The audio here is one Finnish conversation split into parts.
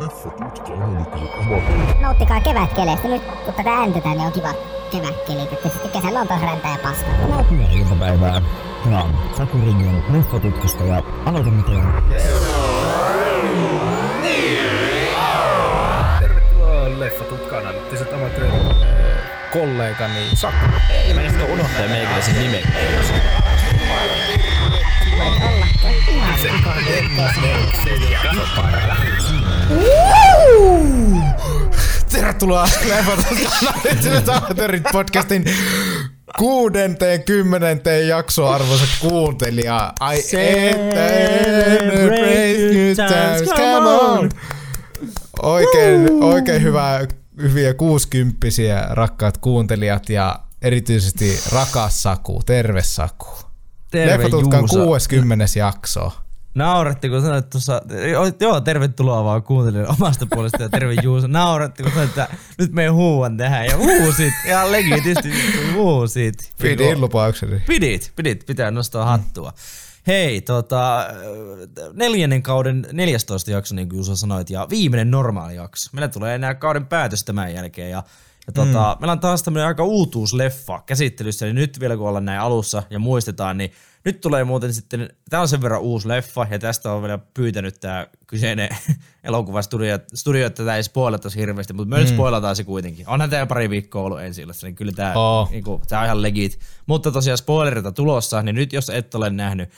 Leffatutka-analyyttisen amatöörin Nauttikaa kevätkeleistä. Nyt kun tätä ääntetään, niin on kiva kevätkeli. Että sitten kesällä on taas räntää ja paskaa. Hyvää iltapäivää. Tämä on Saku Rinjon leffatutkasta ja aloitamme teidän Tervetuloa Leffatutka-analyyttiset amatöörit äh, kollegani Saku. Meinasko unohtaa meikäläisen nimen? Tervetuloa Leffatutka-analyyttiset amatöörit podcastin kuudenteen kymmenenteen jakso arvoisa kuuntelija. Ai että times, come on! Oikein, oikein hyvää, hyviä kuusikymppisiä rakkaat kuuntelijat ja erityisesti rakas Saku, terve Saku. Terve Leffatutkan Juuso. 60. jakso. Nauratti, kun sanoit tuossa, joo, tervetuloa vaan kuuntelin omasta puolesta ja terve Juuso. Nauratti, kun sanoit, että nyt me huuan tähän ja huusit, ihan legitisti huusit. Pidin lupaukseni. Pidit, pidit, pitää nostaa hattua. Hei, tota, neljännen kauden 14 jakso, niin kuin Juuso sanoit, ja viimeinen normaali jakso. Meillä tulee enää kauden päätös tämän jälkeen, ja, ja tota, mm. meillä on taas tämmöinen aika uutuusleffa käsittelyssä, niin nyt vielä kun ollaan näin alussa ja muistetaan, niin nyt tulee muuten sitten, tämä on sen verran uusi leffa, ja tästä on vielä pyytänyt tämä kyseinen elokuvastudio, studio, että tätä ei spoilattaisi hirveästi, mutta me nyt spoilataan se kuitenkin. Onhan tämä pari viikkoa ollut ensi illassa, niin kyllä tämä, Oo. niinku, tämä on ihan legit. Mutta tosiaan spoilerita tulossa, niin nyt jos et ole nähnyt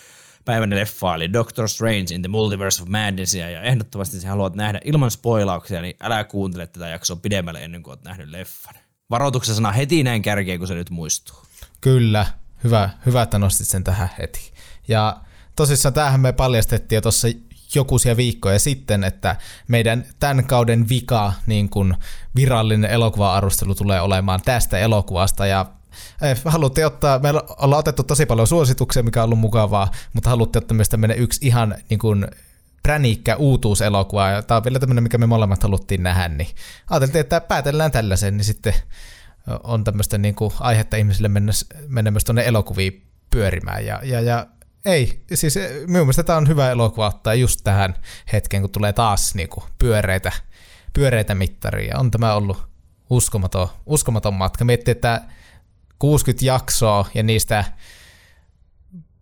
päivän leffaa, eli Doctor Strange in the Multiverse of Madnessia, ja ehdottomasti sä haluat nähdä ilman spoilauksia, niin älä kuuntele tätä jaksoa pidemmälle ennen kuin oot nähnyt leffan. Varoituksen sana heti näin kärkeen, kun se nyt muistuu. Kyllä, hyvä, hyvä, että nostit sen tähän heti. Ja tosissaan tämähän me paljastettiin jo tuossa jokuisia viikkoja sitten, että meidän tämän kauden vika niin kuin virallinen elokuva-arvostelu tulee olemaan tästä elokuvasta ja eh, haluttiin ottaa, meillä ollaan otettu tosi paljon suosituksia, mikä on ollut mukavaa, mutta haluttiin ottaa myös tämmöinen yksi ihan niin kuin präniikkä uutuuselokuva, ja tämä on vielä tämmöinen, mikä me molemmat haluttiin nähdä, niin ajateltiin, että päätellään tällaisen, niin sitten on tämmöistä niin kuin aihetta ihmisille mennä, mennä myös tuonne elokuviin pyörimään. Ja, ja, ja ei, siis minun mielestä tämä on hyvä elokuva ottaa just tähän hetkeen, kun tulee taas niin kuin pyöreitä, pyöreitä mittaria. On tämä ollut uskomaton, uskomaton matka. Miettii, että 60 jaksoa ja niistä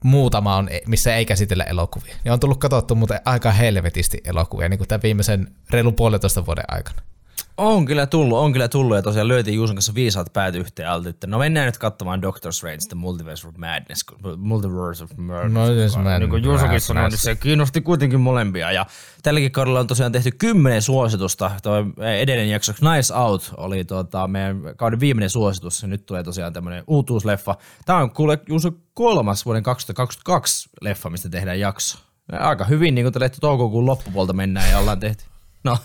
muutama on, missä ei käsitellä elokuvia. Ja on tullut katsottu muuten aika helvetisti elokuvia niin kuin tämän viimeisen reilun puolentoista vuoden aikana. On kyllä tullut, on kyllä tullut, ja tosiaan löytiin Juuson kanssa viisaat päät yhteen alta, että no mennään nyt katsomaan Doctor Strange, The Multiverse of Madness, Multiverse of Madness. Multiverse of Niin kuin Juusokin sanoi, niin se kiinnosti kuitenkin molempia, ja tälläkin kaudella on tosiaan tehty kymmenen suositusta, toi edellinen jakso Nice Out oli tota, meidän kauden viimeinen suositus, ja nyt tulee tosiaan tämmöinen uutuusleffa. Tämä on kuule Juuso kolmas vuoden 2022 leffa, mistä tehdään jakso. Aika hyvin, niin kuin te toukokuun loppupuolta mennään ja ollaan tehty. No,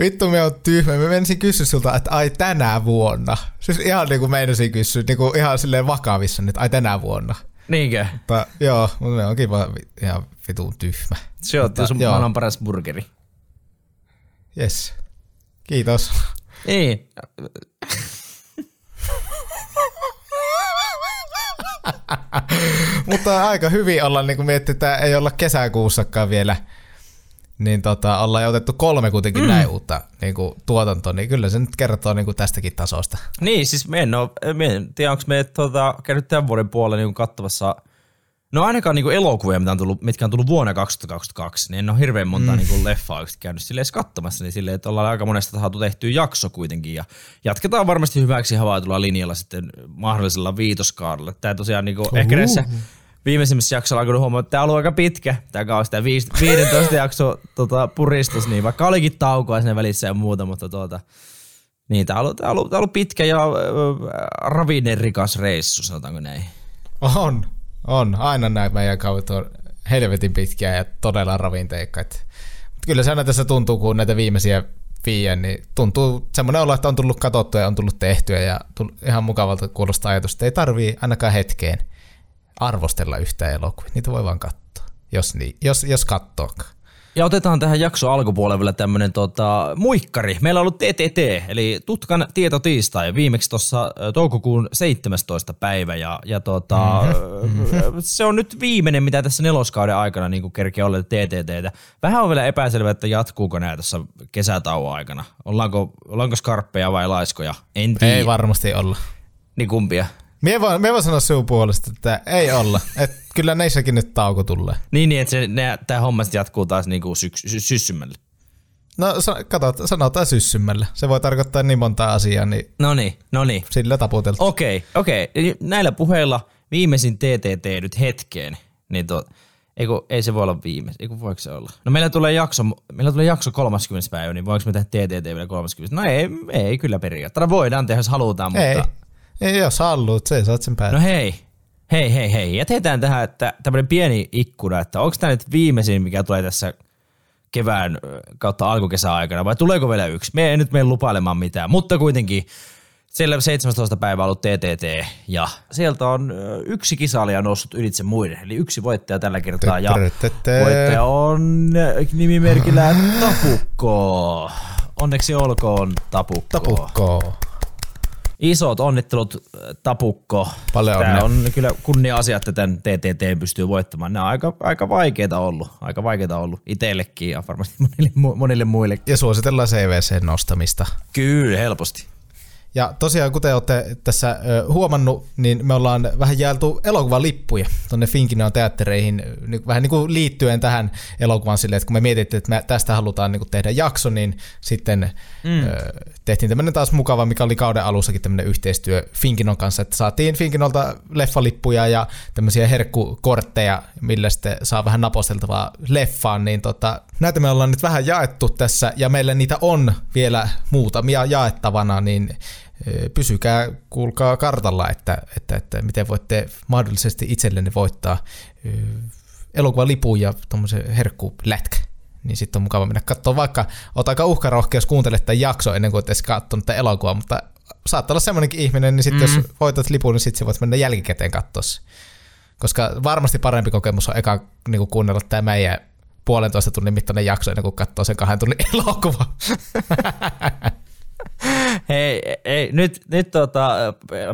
Vittu me on tyhmä. Mä menisin kysyä sulta, että ai tänä vuonna. Siis ihan niin kuin meinasin kysyä, niin kuin ihan silleen vakavissa, että ai tänä vuonna. niinkö? Mutta joo, mutta me onkin vaan ihan vitun tyhmä. Se on sun joo. maailman paras burgeri. Yes. Kiitos. Niin. Mutta aika hyvin ollaan niin kuin miettinyt, että ei olla kesäkuussakaan vielä. Niin tota, ollaan jo otettu kolme kuitenkin mm. näin uutta niin kuin, tuotantoa, niin kyllä se nyt kertoo niin kuin tästäkin tasosta. Niin, siis me en, oo, me en tiedä, onko me tota, käynyt tämän vuoden puolella niin kattavassa No ainakaan niin elokuvia, mitä on tullut, mitkä on tullut vuonna 2022, niin en ole hirveän monta mm. niin leffaa oikeasti käynyt silleen katsomassa, niin silleen, että ollaan aika monesta saatu tehty jakso kuitenkin, ja jatketaan varmasti hyväksi havaitulla linjalla sitten mahdollisella viitoskaarella. Tämä tosiaan niin kuin, ehkä näissä viimeisimmissä jaksoilla on kyllä huomannut, että tämä on ollut aika pitkä, tämä kausi, tämä 15 jakso tota, puristus, niin vaikka olikin taukoa siinä välissä ja muuta, mutta tuota, niin, tämä on ollut, tämä on ollut, tämä on ollut pitkä ja äh, ravinnerikas reissu, sanotaanko näin. On, on. Aina nämä meidän kaudet on helvetin pitkiä ja todella ravinteikka. Mutta kyllä se aina tässä tuntuu, kun näitä viimeisiä viien, niin tuntuu semmoinen olo, että on tullut katsottua ja on tullut tehtyä ja tull- ihan mukavalta kuulostaa ajatus, että ei tarvii ainakaan hetkeen arvostella yhtään elokuvia. Niitä voi vaan katsoa, jos, niin, jos, jos kattookaan. Ja otetaan tähän jakso alkupuolelle vielä tämmönen tota, muikkari. Meillä on ollut TTT, eli Tutkan tietotiistai, viimeksi tuossa toukokuun 17. päivä. Ja, ja tota, mm-hmm. se on nyt viimeinen, mitä tässä neloskauden aikana niin kerkeä olla TTT. Vähän on vielä epäselvä, että jatkuuko nämä tässä kesätauon aikana. Ollaanko, ollaanko skarppeja vai laiskoja? En tiedä. Ei varmasti olla. Niin kumpia? Mie voin, mie voin sanoa sinun puolesta, että ei olla. Et kyllä neissäkin nyt tauko tulee. Niin, niin että se, ne, tämä homma jatkuu taas niinku syks, sy, syssymällä. No sa- kato, sanotaan syssymmällä. Se voi tarkoittaa niin monta asiaa, niin No niin, no niin. sillä taputeltu. Okei, okei. Eli Näillä puheilla viimeisin TTT nyt hetkeen, niin to, ei, kun, ei se voi olla viime, ei kun voiko se olla? No meillä tulee jakso, meillä tulee jakso 30. päivä, niin voiko me tehdä TTT vielä 30? No ei, ei kyllä periaatteessa. Voidaan tehdä, jos halutaan, mutta... Ei. Ei, jos haluat, se saat sen päätä. No hei, hei, hei, hei. Jätetään tähän että tämmöinen pieni ikkuna, että onko tämä nyt viimeisin, mikä tulee tässä kevään kautta alkukesän aikana, vai tuleeko vielä yksi? Me ei nyt mene lupailemaan mitään, mutta kuitenkin siellä 17. päivä on ollut TTT, ja sieltä on yksi kisailija noussut ylitse muiden, eli yksi voittaja tällä kertaa, ja voittaja on nimimerkillä Tapukko. Onneksi olkoon Tapukko. Tapukko. Isot onnittelut äh, Tapukko. Paljon Tämä on kyllä kunnia asia, että tämän TTT pystyy voittamaan. Nämä on aika, aika vaikeita ollut. Aika vaikeita ollut itsellekin ja varmasti monille, monille muillekin. Ja suositellaan CVC nostamista. Kyllä, helposti. Ja tosiaan, kuten olette tässä huomannut, niin me ollaan vähän jaeltu elokuvalippuja tuonne Finkinon teattereihin vähän niin kuin liittyen tähän elokuvaan silleen, että kun me mietittiin, että me tästä halutaan niin kuin tehdä jakso, niin sitten mm. tehtiin tämmöinen taas mukava, mikä oli kauden alussakin tämmöinen yhteistyö Finkinon kanssa, että saatiin Finkinolta leffalippuja ja tämmöisiä herkkukortteja, millä sitten saa vähän naposteltavaa leffaan, niin tota, näitä me ollaan nyt vähän jaettu tässä, ja meillä niitä on vielä muutamia jaettavana, niin pysykää, kuulkaa kartalla, että, että, että miten voitte mahdollisesti itsellenne voittaa elokuvalipun ja tuommoisen herkkulätkä. Niin sitten on mukava mennä katsoa, vaikka uhkarohkea, jos kuuntelet tämän jakson ennen kuin edes katsonut tätä elokuvaa, mutta saattaa olla semmoinenkin ihminen, niin sitten mm. jos voitat lipun, niin sitten voit mennä jälkikäteen katsoa se. Koska varmasti parempi kokemus on eka niin kuunnella tämä meidän puolentoista tunnin mittainen jakso ennen kuin katsoo sen kahden tunnin elokuva. Hei, ei, nyt, nyt tota,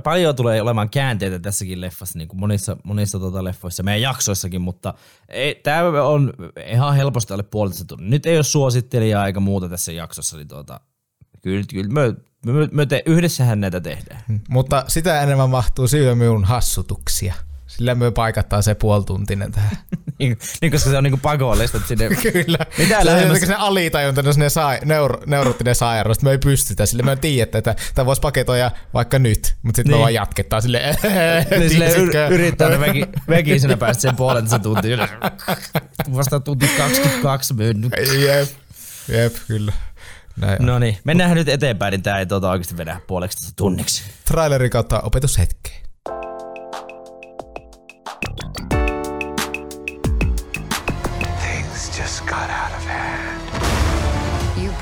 paljon tulee olemaan käänteitä tässäkin leffassa, niin kuin monissa, monissa tota leffoissa, meidän jaksoissakin, mutta tämä on ihan helposti alle puolitoista. Nyt ei ole suosittelijaa eikä muuta tässä jaksossa, niin tota, kyllä, kyllä me, me, me te, yhdessähän näitä tehdään. Mutta sitä enemmän mahtuu syö minun hassutuksia. Sillä me paikataan se puolituntinen tähän. niin, niin, koska se on niinku pakollista, sinne... Kyllä. Mitä se on lähemmäs- se alitajuntainen sinne sai, neuro, neurottinen sairaus, että me ei pystytä. Sille me tiedetään, että tämä voisi paketoida vaikka nyt, mutta sitten niin. Me vaan jatketaan sille. Niin tiesitkö? yr- yrittää ne väki, väkisenä päästä sen puolentoista tuntia ylös. Vasta tunti 22 mennyt. Jep, jep, kyllä. Näin. No. No niin, mennään nyt eteenpäin, niin tää ei tota oikeasti vedä puoleksi tunniksi. Trailerin kautta opetushetkeen.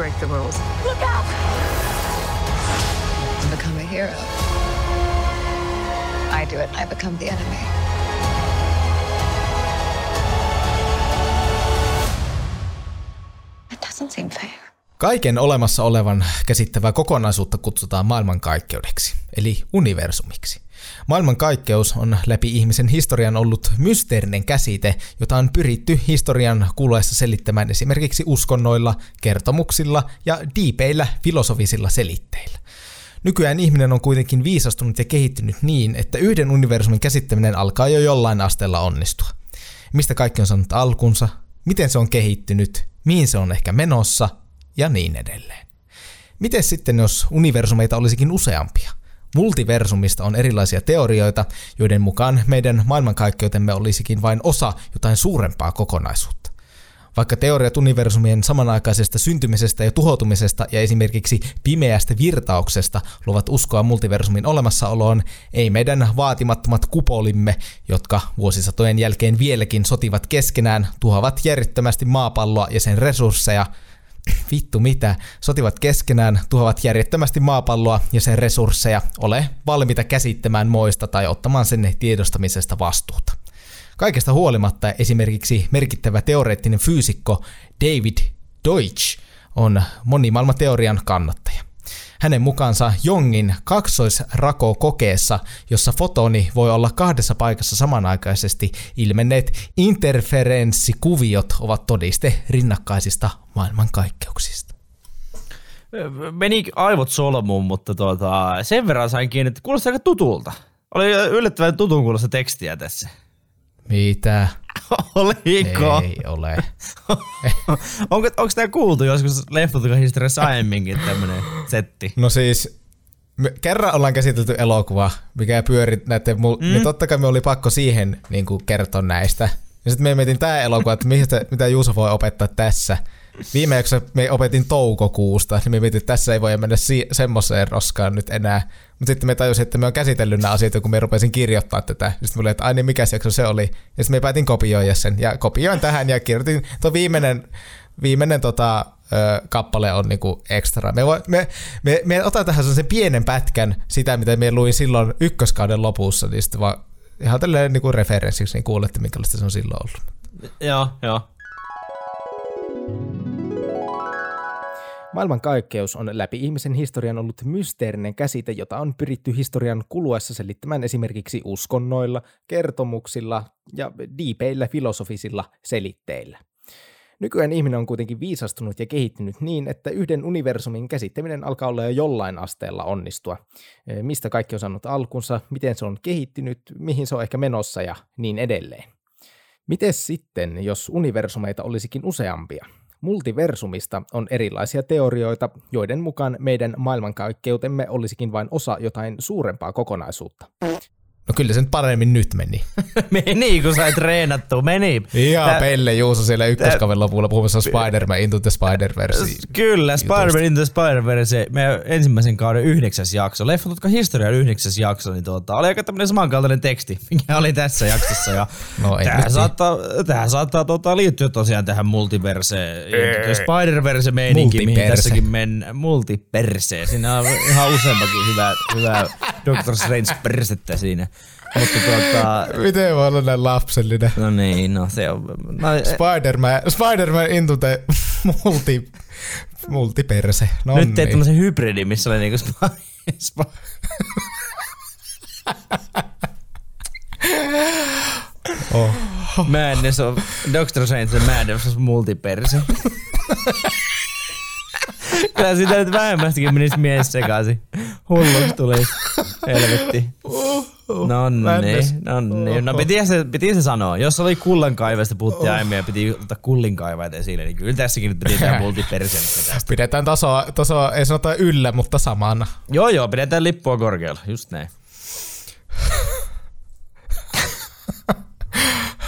Break the rules. Look out! and become a hero. I do it I become the enemy. It doesn't seem fair. Kaiken olemassa olevan käsittävää kokonaisuutta kutsutaan maailmankaikkeudeksi, eli universumiksi. Maailmankaikkeus on läpi ihmisen historian ollut mysteerinen käsite, jota on pyritty historian kuluessa selittämään esimerkiksi uskonnoilla, kertomuksilla ja diipeillä filosofisilla selitteillä. Nykyään ihminen on kuitenkin viisastunut ja kehittynyt niin, että yhden universumin käsittäminen alkaa jo jollain asteella onnistua. Mistä kaikki on saanut alkunsa, miten se on kehittynyt, mihin se on ehkä menossa ja niin edelleen. Miten sitten, jos universumeita olisikin useampia? Multiversumista on erilaisia teorioita, joiden mukaan meidän maailmankaikkeutemme olisikin vain osa jotain suurempaa kokonaisuutta. Vaikka teoriat universumien samanaikaisesta syntymisestä ja tuhoutumisesta ja esimerkiksi pimeästä virtauksesta luovat uskoa multiversumin olemassaoloon, ei meidän vaatimattomat kupolimme, jotka vuosisatojen jälkeen vieläkin sotivat keskenään, tuhoavat järjettömästi maapalloa ja sen resursseja, vittu mitä, sotivat keskenään, tuhoavat järjettömästi maapalloa ja sen resursseja, ole valmiita käsittämään moista tai ottamaan sen tiedostamisesta vastuuta. Kaikesta huolimatta esimerkiksi merkittävä teoreettinen fyysikko David Deutsch on monimaailmateorian kannattaja. Hänen mukaansa Jongin kaksoisrakokokeessa, jossa fotoni voi olla kahdessa paikassa samanaikaisesti ilmenneet interferenssikuviot ovat todiste rinnakkaisista maailmankaikkeuksista. Meni aivot solmuun, mutta tuota, sen verran sain kiinni, että kuulostaa aika tutulta. Oli yllättävän tutun kuulosta tekstiä tässä. Mitä? Oliko? Ei ole. onko, onko tämä kuultu joskus leffotukahistoriassa aiemminkin tämmönen setti? No siis, me kerran ollaan käsitelty elokuva, mikä pyöri näiden, mul- mm. niin totta kai me oli pakko siihen niin kuin kertoa näistä. Ja sitten me mietin tää elokuva, että mistä, mitä Juuso voi opettaa tässä. Viime jaksossa me opetin toukokuusta, niin me mietin, että tässä ei voi mennä si- semmoiseen roskaan nyt enää. Mutta sitten me tajusin, että me on käsitellyt nämä asiat, kun me rupesin kirjoittaa tätä. Sitten me oli, että ai niin, mikä jakso se oli. Ja sitten me päätin kopioida sen. Ja kopioin tähän ja kirjoitin, tuo viimeinen, viimeinen tota, kappale on niinku ekstra. Me, voi, me, me, me otan tähän sen pienen pätkän sitä, mitä me luin silloin ykköskauden lopussa, niin sitten vaan ihan tälleen niinku referenssiksi, niin kuulette, minkälaista se on silloin ollut. Joo, joo. Maailmankaikkeus on läpi ihmisen historian ollut mysteerinen käsite, jota on pyritty historian kuluessa selittämään esimerkiksi uskonnoilla, kertomuksilla ja diipeillä filosofisilla selitteillä. Nykyään ihminen on kuitenkin viisastunut ja kehittynyt niin, että yhden universumin käsittäminen alkaa olla jo jollain asteella onnistua. Mistä kaikki on saanut alkunsa, miten se on kehittynyt, mihin se on ehkä menossa ja niin edelleen. Mites sitten, jos universumeita olisikin useampia? Multiversumista on erilaisia teorioita, joiden mukaan meidän maailmankaikkeutemme olisikin vain osa jotain suurempaa kokonaisuutta. No kyllä se nyt paremmin nyt meni. Meni, kun sai treenattu. Meni. Ihan Tää- Pelle Juuso siellä ykköskaven lopulla puhumassa Spider-Man Into the Spider-Verse. Kyllä, Spider-Man Into the Spider-Verse, meidän ensimmäisen kauden yhdeksäs jakso, Leffotutka historian yhdeksäs jakso, niin tuota, oli aika tämmöinen samankaltainen teksti, mikä oli tässä jaksossa. Ja No, nyt- saattaa, tämähän saattaa tuota, liittyä tosiaan tähän multiverse, Into the Spider-Verse meininki, mihin Multiperse. tässäkin mennään. Multiperse, siinä on ihan useammakin hyvä, hyvä Doctor Strange persettä siinä. Mutta tuota, Miten voi olla näin lapsellinen? no niin, no se on, no, Spider-Man, Spider-Man Into the multi, multiperse. No Nyt teet niin. tämmöisen hybridin, missä oli niinku spa, Oh. Madness of Doctor Strange Madness of Multiperse. Kyllä sitä nyt vähemmästikin menisi mies sekaisin. Hulluksi tuli. Helvetti. No Madness. niin, no niin. No piti se, piti se sanoa. Jos oli kullankaivasta puhuttiin aiemmin ja piti ottaa kullinkaivajat esille, niin kyllä tässäkin nyt piti tämä multiperse nyt tästä. Pidetään tasoa, tasoa, ei sanota yllä, mutta samana. Joo joo, pidetään lippua korkealla. Just näin.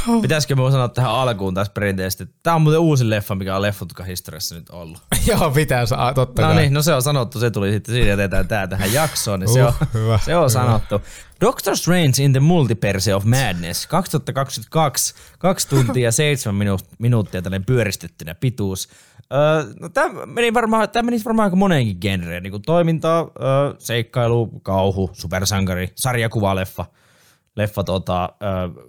Pitäisikö minun sanoa tähän alkuun taas perinteisesti, että tämä on muuten uusi leffa, mikä on leffotuka historiassa nyt ollut. Joo, pitää saa, totta No kai. niin, no se on sanottu, se tuli sitten, siinä jätetään tää tähän jaksoon, niin se on, Uh, hyvä, se on hyvä. sanottu. Doctor Strange in the Multiverse of Madness, 2022, 2 tuntia 7 minu- minuuttia tällainen pyöristettynä pituus. Öö, no tämä meni varmaan, tämä menisi varmaan aika moneenkin genreen, niin kuin toiminta, öö, seikkailu, kauhu, supersankari, sarjakuvaleffa, leffa tota, öö,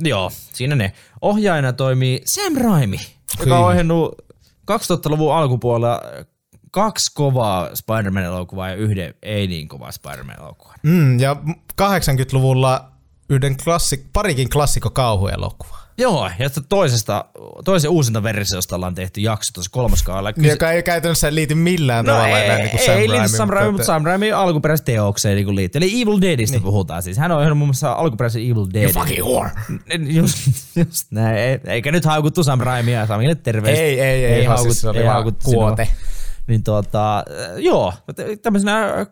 joo, siinä ne. Ohjaajana toimii Sam Raimi, joka on ohjannut 2000-luvun alkupuolella kaksi kovaa Spider-Man-elokuvaa ja yhden ei niin kovaa Spider-Man-elokuvaa. Mm, ja 80-luvulla yhden klassik, parikin klassikko kauhuelokuva. Joo, ja toisesta, toisen uusinta versiosta ollaan tehty jakso tuossa kolmoskaudella. Niin, joka ei käytännössä liity millään No tavalla ei, enää niin kuin ei, Sam ei liity Sam Raimi, mutta että- Sam Raimi alkuperäiseen teokseen niin liittyy. Eli Evil Deadistä niin. puhutaan siis. Hän on ohjannut muun muassa alkuperäisen Evil Dead. Fucking whore. Just, just näin. Ei- Eikä nyt haukuttu Sam Raimia, Samille terveistä. Ei, ei, ei, vaan siis se oli vaan haukuttu kuote. sinua. Niin tuota, joo, tämmöisenä,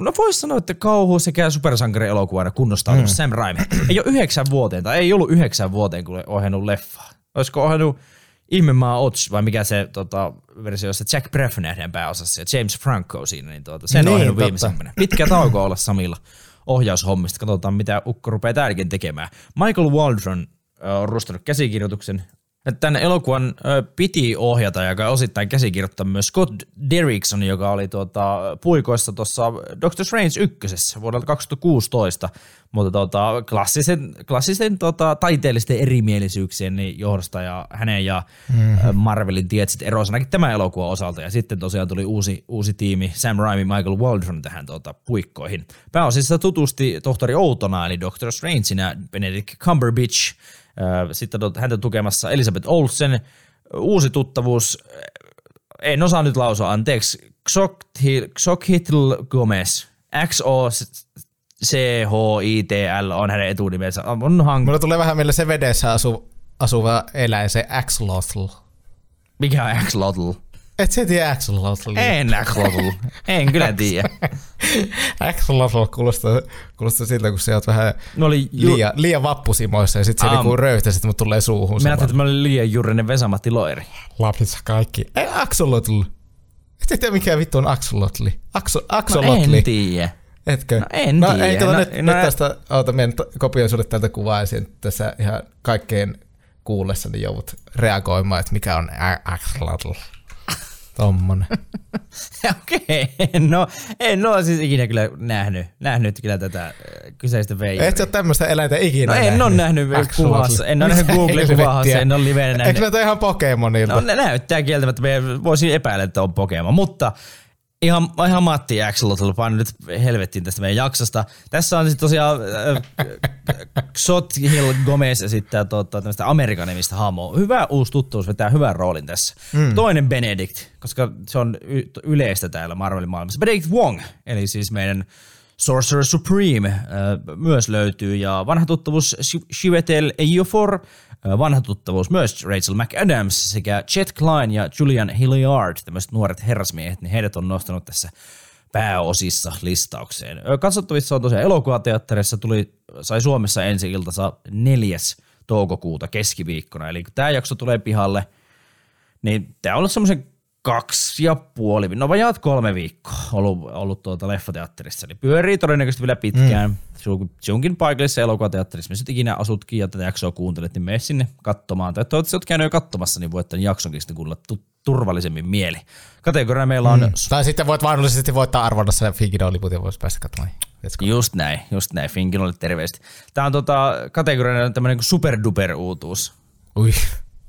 no voisi sanoa, että kauhu sekä supersankarielokuvana kunnostautunut mm. Sam Raimi. Ei ole yhdeksän vuoteen, tai ei ollut yhdeksän vuoteen, kun ohjannut leffaa. Olisiko ohjannut Ihmemaa Ots, vai mikä se tota, versio, jossa Jack Braff nähdään pääosassa ja James Franco siinä, niin tuota, sen Niin, ohjannut totta. viimeisimpänä. Pitkä tauko olla Samilla ohjaushommista. Katsotaan, mitä Ukko rupeaa täälläkin tekemään. Michael Waldron on rustannut käsikirjoituksen, Tämän elokuvan piti ohjata ja osittain käsikirjoittaa myös Scott Derrickson, joka oli tuota, puikoissa tuossa Doctor Strange ykkösessä vuodelta 2016, mutta tuota, klassisen, klassisen tuota, taiteellisten erimielisyyksien niin johdosta ja hänen ja mm-hmm. Marvelin tiet sitten erosi ainakin tämän elokuvan osalta. Ja sitten tosiaan tuli uusi, uusi tiimi, Sam Raimi, Michael Waldron tähän tuota, puikkoihin. Pääosissa tutusti tohtori Outona eli Doctor Strangeina Benedict Cumberbatch, sitten häntä tukemassa Elisabeth Olsen, uusi tuttavuus, en osaa nyt lausua, anteeksi, Xochitl Gomez, XO C-H-I-T-L on hänen etunimensä. On hank- Mulla tulee vähän meille se vedessä asu, asuva eläin, se Axolotl. Mikä on Axolotl? Et sä tiedä Axolotl? En Axolotl. en kyllä tiedä. Axolotl kuulostaa, kuulostaa siltä, kun sä oot vähän no oli ju- liian, liian vappusimoissa ja sit se um, niinku röyhtäisit, mutta tulee suuhun. Mä ajattelin, että mä olin liian juurinen Vesamatti Loiri. Lapsissa kaikki. Ei Axolotl. Et tiedä mikä vittu on Axolotli. Axo, No Axolotli. en tiedä. Etkö? No en no, tiedä. Ei, kato, No- nyt, no- nyt tästä, oota, meidän kopioin sulle tältä kuvaa esiin, tässä ihan kaikkeen kuullessa, niin joudut reagoimaan, että mikä on axolotl. Tommonen. Okei, no en ole siis ikinä kyllä nähnyt, nähnyt kyllä tätä äh, kyseistä veijaria. Et sä ole tämmöistä eläintä ikinä No en ole nähnyt kuvassa, en ole nähnyt Google-kuvassa, en ole livenä Eikö nähnyt. näitä ihan Pokemonilta? No ne näyttää kieltämättä, voisin epäillä, että on Pokemon, mutta ihan, ihan Matti Axolotl painu nyt helvettiin tästä meidän jaksosta. Tässä on sitten tosiaan äh, Xot Hill Gomez esittää tota, tämmöistä Amerikan nimistä hahmoa. Hyvä uusi tuttuus, vetää hyvän roolin tässä. Mm. Toinen Benedict, koska se on y- yleistä täällä Marvelin maailmassa. Benedict Wong, eli siis meidän Sorcerer Supreme äh, myös löytyy ja vanha tuttavuus Shi- Chiwetel Ejiofor, vanha tuttavuus myös Rachel McAdams sekä Chet Klein ja Julian Hilliard, tämmöiset nuoret herrasmiehet, niin heidät on nostanut tässä pääosissa listaukseen. Katsottavissa on tosiaan elokuvateatterissa, tuli, sai Suomessa ensi iltansa 4. toukokuuta keskiviikkona, eli kun tämä jakso tulee pihalle, niin tämä on semmoisen kaksi ja puoli, no vajaat kolme viikkoa ollut, ollut tuota leffateatterissa. Eli pyörii todennäköisesti vielä pitkään. Mm. Sinunkin paikallisessa elokuvateatterissa, missä ikinä asutkin ja tätä jaksoa kuuntelet, niin mene sinne katsomaan. Tai toivottavasti olet käynyt jo katsomassa, niin voit tämän jaksonkin sitten kuulla tu- turvallisemmin mieli. Kategoria meillä on mm. Tai sitten voit mahdollisesti voittaa arvonnassa ja Finkidoliput ja vois päästä katsomaan. Just näin, just näin. Finkin oli terveesti. Tämä on tota, kategoriana tämmöinen kuin superduper uutuus. Ui.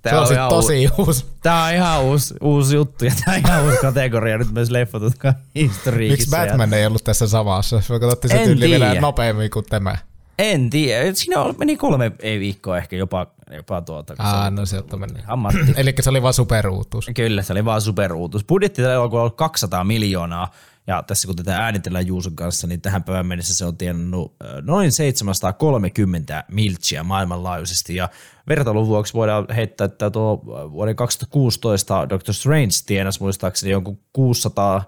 Tää se on on ihan tosi uusi. Tämä on ihan uusi, uusi juttu ja tämä on ihan uusi kategoria nyt myös leffotutkan historiikissa. Miksi Batman ei ollut tässä samassa? Me katsottiin se tyyli vielä nopeammin kuin tämä. En tiedä. Siinä meni kolme ei viikkoa ehkä jopa, jopa tuota. Aa, oli no se on mennyt. Ammatti. Eli se oli vaan superuutus. Kyllä, se oli vaan superuutus. Budjetti tällä elokuvalla oli 200 miljoonaa. Ja tässä kun tätä äänitellään Juuson kanssa, niin tähän päivän mennessä se on tienannut ö, noin 730 miltsiä maailmanlaajuisesti. Ja vertailun vuoksi voidaan heittää, että tuo vuoden 2016 Doctor Strange tienasi muistaakseni jonkun 600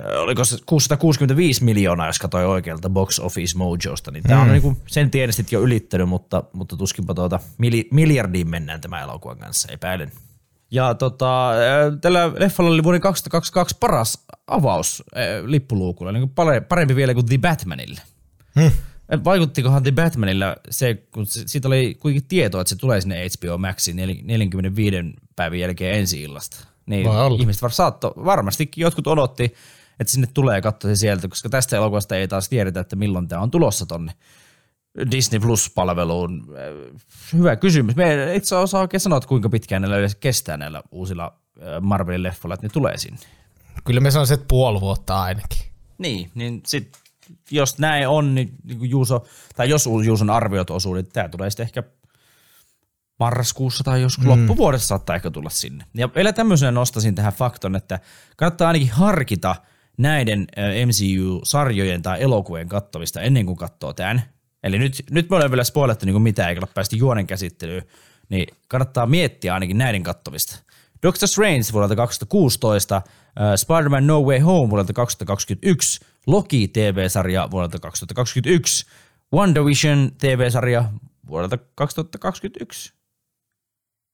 ö, oliko se 665 miljoonaa, jos katsoi oikealta Box Office Mojosta, niin tämä on Mm. niinku sen tienestit jo ylittänyt, mutta, mutta tuskinpa tuota miljardiin mennään tämän elokuvan kanssa, epäilen. Ja tota, äh, tällä leffalla oli vuoden 2022 paras avaus äh, lippuluukulla, niin parempi vielä kuin The Batmanille. Hmm. Vaikuttikohan The Batmanilla se, kun siitä oli kuitenkin tietoa, että se tulee sinne HBO Maxiin nel- 45 päivän jälkeen ensi illasta. Niin ihmiset var, saatto, varmastikin jotkut odotti, että sinne tulee katsoa se sieltä, koska tästä elokuvasta ei taas tiedetä, että milloin tämä on tulossa tonne Disney Plus-palveluun. Äh, Hyvä kysymys. Me ei itse osaa oikein sanoa, että kuinka pitkään näillä yleensä kestää näillä uusilla äh, Marvelin leffoilla, että ne tulee sinne. Kyllä me sanoisin, että puoli vuotta ainakin. Niin, niin sit, jos näin on, niin, niin Juuso, tai jos Juuson arviot osuu, niin tämä tulee sitten ehkä marraskuussa tai joskus mm. loppuvuodessa saattaa ehkä tulla sinne. Ja vielä tämmöisenä nostasin tähän fakton, että kannattaa ainakin harkita näiden äh, MCU-sarjojen tai elokuvien kattomista ennen kuin katsoo tämän. Eli nyt, nyt me olemme vielä spoilettu niin kuin mitä, eikä ole päästy juonen käsittelyyn, niin kannattaa miettiä ainakin näiden kattomista. Doctor Strange vuodelta 2016, äh, Spider-Man No Way Home vuodelta 2021, Loki TV-sarja vuodelta 2021, WandaVision TV-sarja vuodelta 2021.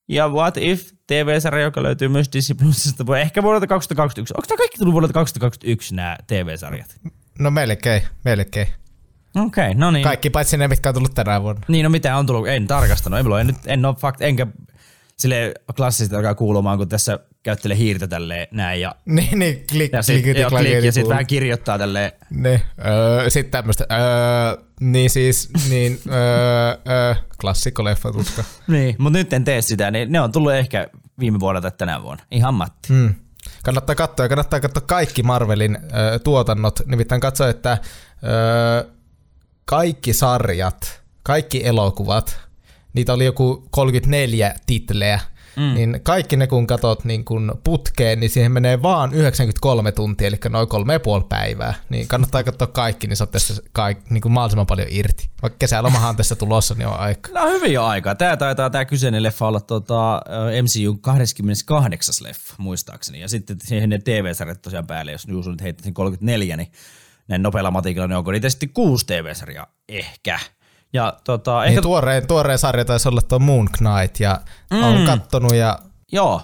Ja What If TV-sarja, joka löytyy myös Disney Plusista, ehkä vuodelta 2021. Onko tämä kaikki tullut vuodelta 2021 nämä TV-sarjat? No melkein, melkein. Okei, okay, no niin. Kaikki paitsi ne, mitkä on tullut tänä vuonna. Niin, no mitä on tullut? En tarkastanut. En, en, nyt, en ole fakt, enkä sille klassisesti alkaa kuulumaan, kun tässä käyttelee hiirtä tälleen näin ja, Niin, niin, klik, ja sitten klikit, klik, ja sit kuuluu. vähän kirjoittaa tälleen. Ne, öö, sitten tämmöistä, öö, niin siis, niin, öö, öö, klassikko leffatutka. Niin, mutta nyt en tee sitä, niin ne on tullut ehkä viime vuonna tai tänä vuonna. Ihan Matti. Hmm. Kannattaa katsoa ja kannattaa katsoa kaikki Marvelin ö, tuotannot. Nimittäin katsoa, että ö, kaikki sarjat, kaikki elokuvat, niitä oli joku 34 titleä, mm. niin kaikki ne kun katot niin kun putkeen, niin siihen menee vaan 93 tuntia, eli noin kolme ja puoli päivää. Niin kannattaa katsoa kaikki, niin saatte tästä kaik, niin kuin mahdollisimman paljon irti. Vaikka kesälomahan on tässä tulossa, niin on aika. No hyvin jo aikaa. Tää taitaa tää kyseinen leffa olla tota, MCU 28. leffa, muistaakseni. Ja sitten siihen ne TV-sarjat tosiaan päälle, jos nyt heittäisin 34, niin näin nopealla matikilla, niin onko niitä sitten kuusi TV-sarjaa? Ehkä. Ja tota, ehkä, Niin tuoreen, tuoreen sarja taisi olla tuo Moon Knight, ja mm. on kattonut, ja joo.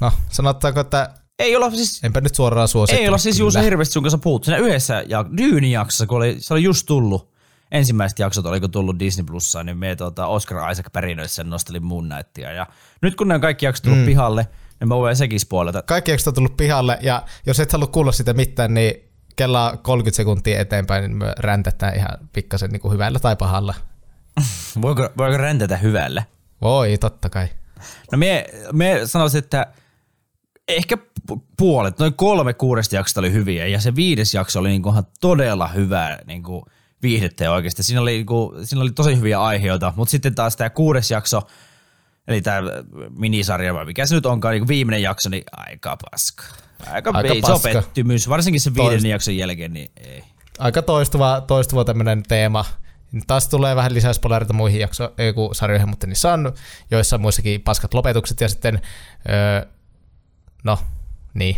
no, sanottaako, että Ei olla siis, enpä nyt suoraan suosittele. ei olla siis. Juuso hirveästi sun kanssa puhuttu. Siinä yhdessä ja Dyynin jaksossa, kun oli, se oli just tullut, ensimmäiset jaksot oliko tullut Disney Plussaan, niin me tuota, Oscar Isaac pärinöissä nostelin Moon Knightia. Ja nyt kun ne on kaikki jaksot tullut mm. pihalle, niin mä voin sekin spoilata. Kaikki jaksot on tullut pihalle, ja jos et halua kuulla sitä mitään, niin kello 30 sekuntia eteenpäin, niin me räntetään ihan pikkasen niin kuin hyvällä tai pahalla. Voiko, voiko räntätä hyvälle? Voi, totta kai. No me, me sanoisin, että ehkä pu- puolet, noin kolme kuudesta jaksosta oli hyviä ja se viides jakso oli niinku ihan todella hyvää niinku viihdettä oikeasti. Siinä oli, niinku, siinä oli tosi hyviä aiheita, mutta sitten taas tämä kuudes jakso, eli tämä minisarja vai mikä se nyt onkaan, niinku viimeinen jakso, niin aika paska. Aika, Aika paska. pettymys, varsinkin se Toist- viidennen jakson jälkeen, niin ei. Aika toistuva, toistuva tämmöinen teema. Taas tulee vähän lisää spoilereita muihin jakso, ei kun sarjoihin, mutta niissä on joissain muissakin paskat lopetukset ja sitten, öö, no, niin.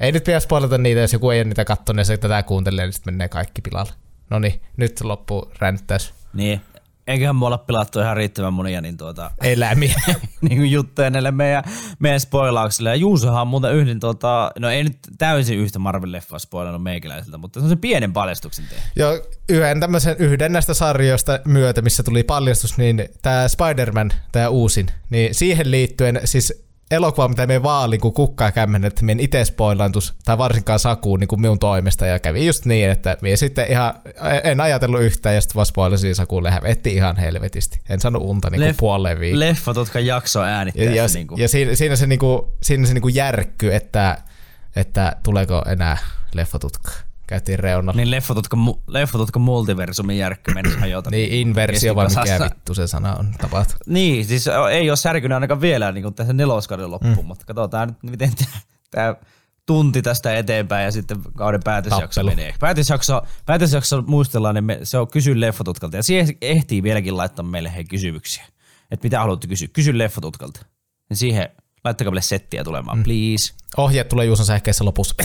Ei nyt pidä spoilata niitä, jos joku ei ole niitä katsonut ja se tätä kuuntelee, niin sitten menee kaikki pilalle. No niin, nyt loppu ränttäys. Niin. Eiköhän me olla pilattu ihan riittävän monia niin tuota, Eläimiä. niin kuin juttuja näille meidän, meidän spoilauksille. Ja Juusohan on muuten yhden, tota, no ei nyt täysin yhtä Marvel-leffaa spoilannut meikäläisiltä, mutta se on se pienen paljastuksen tehnyt. Ja yhden tämmöisen, yhden näistä sarjoista myötä, missä tuli paljastus, niin tämä Spider-Man, tämä uusin, niin siihen liittyen siis elokuva, mitä me vaalin, kun kukkaa kämmen, että minä itse spoilantus, tai varsinkaan Sakuun niin kuin minun toimesta, ja kävi just niin, että minä sitten ihan, en ajatellut yhtään, ja sitten vaan spoilasin Sakulle, hävetti ihan helvetisti. En saanut unta niin kuin Leff- puoleen viikkoon. Leffat, jotka jakso äänittää. Ja, ja, niin kuin. ja siinä, siinä, se, niinku, siinä se niinku järkky, että, että tuleeko enää leffatutka. Käytiin reunalla. Niin leffat, jotka, mu- jotka multiversumin järkky mennessä hajota. Niin inversio vai mikä vittu se sana on tapahtunut. Niin, siis ei ole särkynyt ainakaan vielä niin kuin tässä neloskauden loppuun, mm. mutta katsotaan nyt, miten tämä tunti tästä eteenpäin ja sitten kauden päätösjakso Tappelu. menee. Päätösjakso, päätösjakso muistellaan, niin me, se on kysy leffatutkalta ja siihen ehtii vieläkin laittaa meille hei kysymyksiä. Että mitä haluatte kysyä? Kysy leffatutkalta. Ja siihen laittakaa meille settiä tulemaan, mm. please. Ohjeet tulee Juuson sähkeessä lopussa.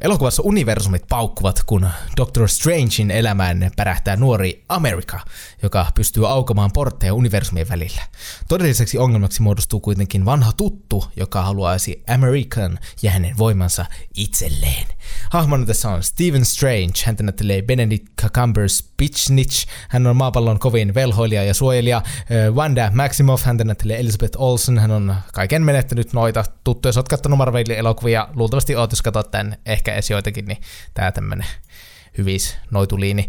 Elokuvassa universumit paukkuvat, kun Doctor Strangein elämään pärähtää nuori Amerika, joka pystyy aukomaan portteja universumien välillä. Todelliseksi ongelmaksi muodostuu kuitenkin vanha tuttu, joka haluaisi American ja hänen voimansa itselleen. Hahmona tässä on Stephen Strange, häntä näyttelee Benedict Cumberbatch hän on maapallon kovin velhoilija ja suojelija. Wanda Maximoff, häntä näyttelee Elizabeth Olsen, hän on kaiken menettänyt noita tuttuja, jos oot kattonut Marvelin elokuvia, luultavasti oot, jos tän ehkä edes joitakin, niin tää tämmönen hyvis noituliini.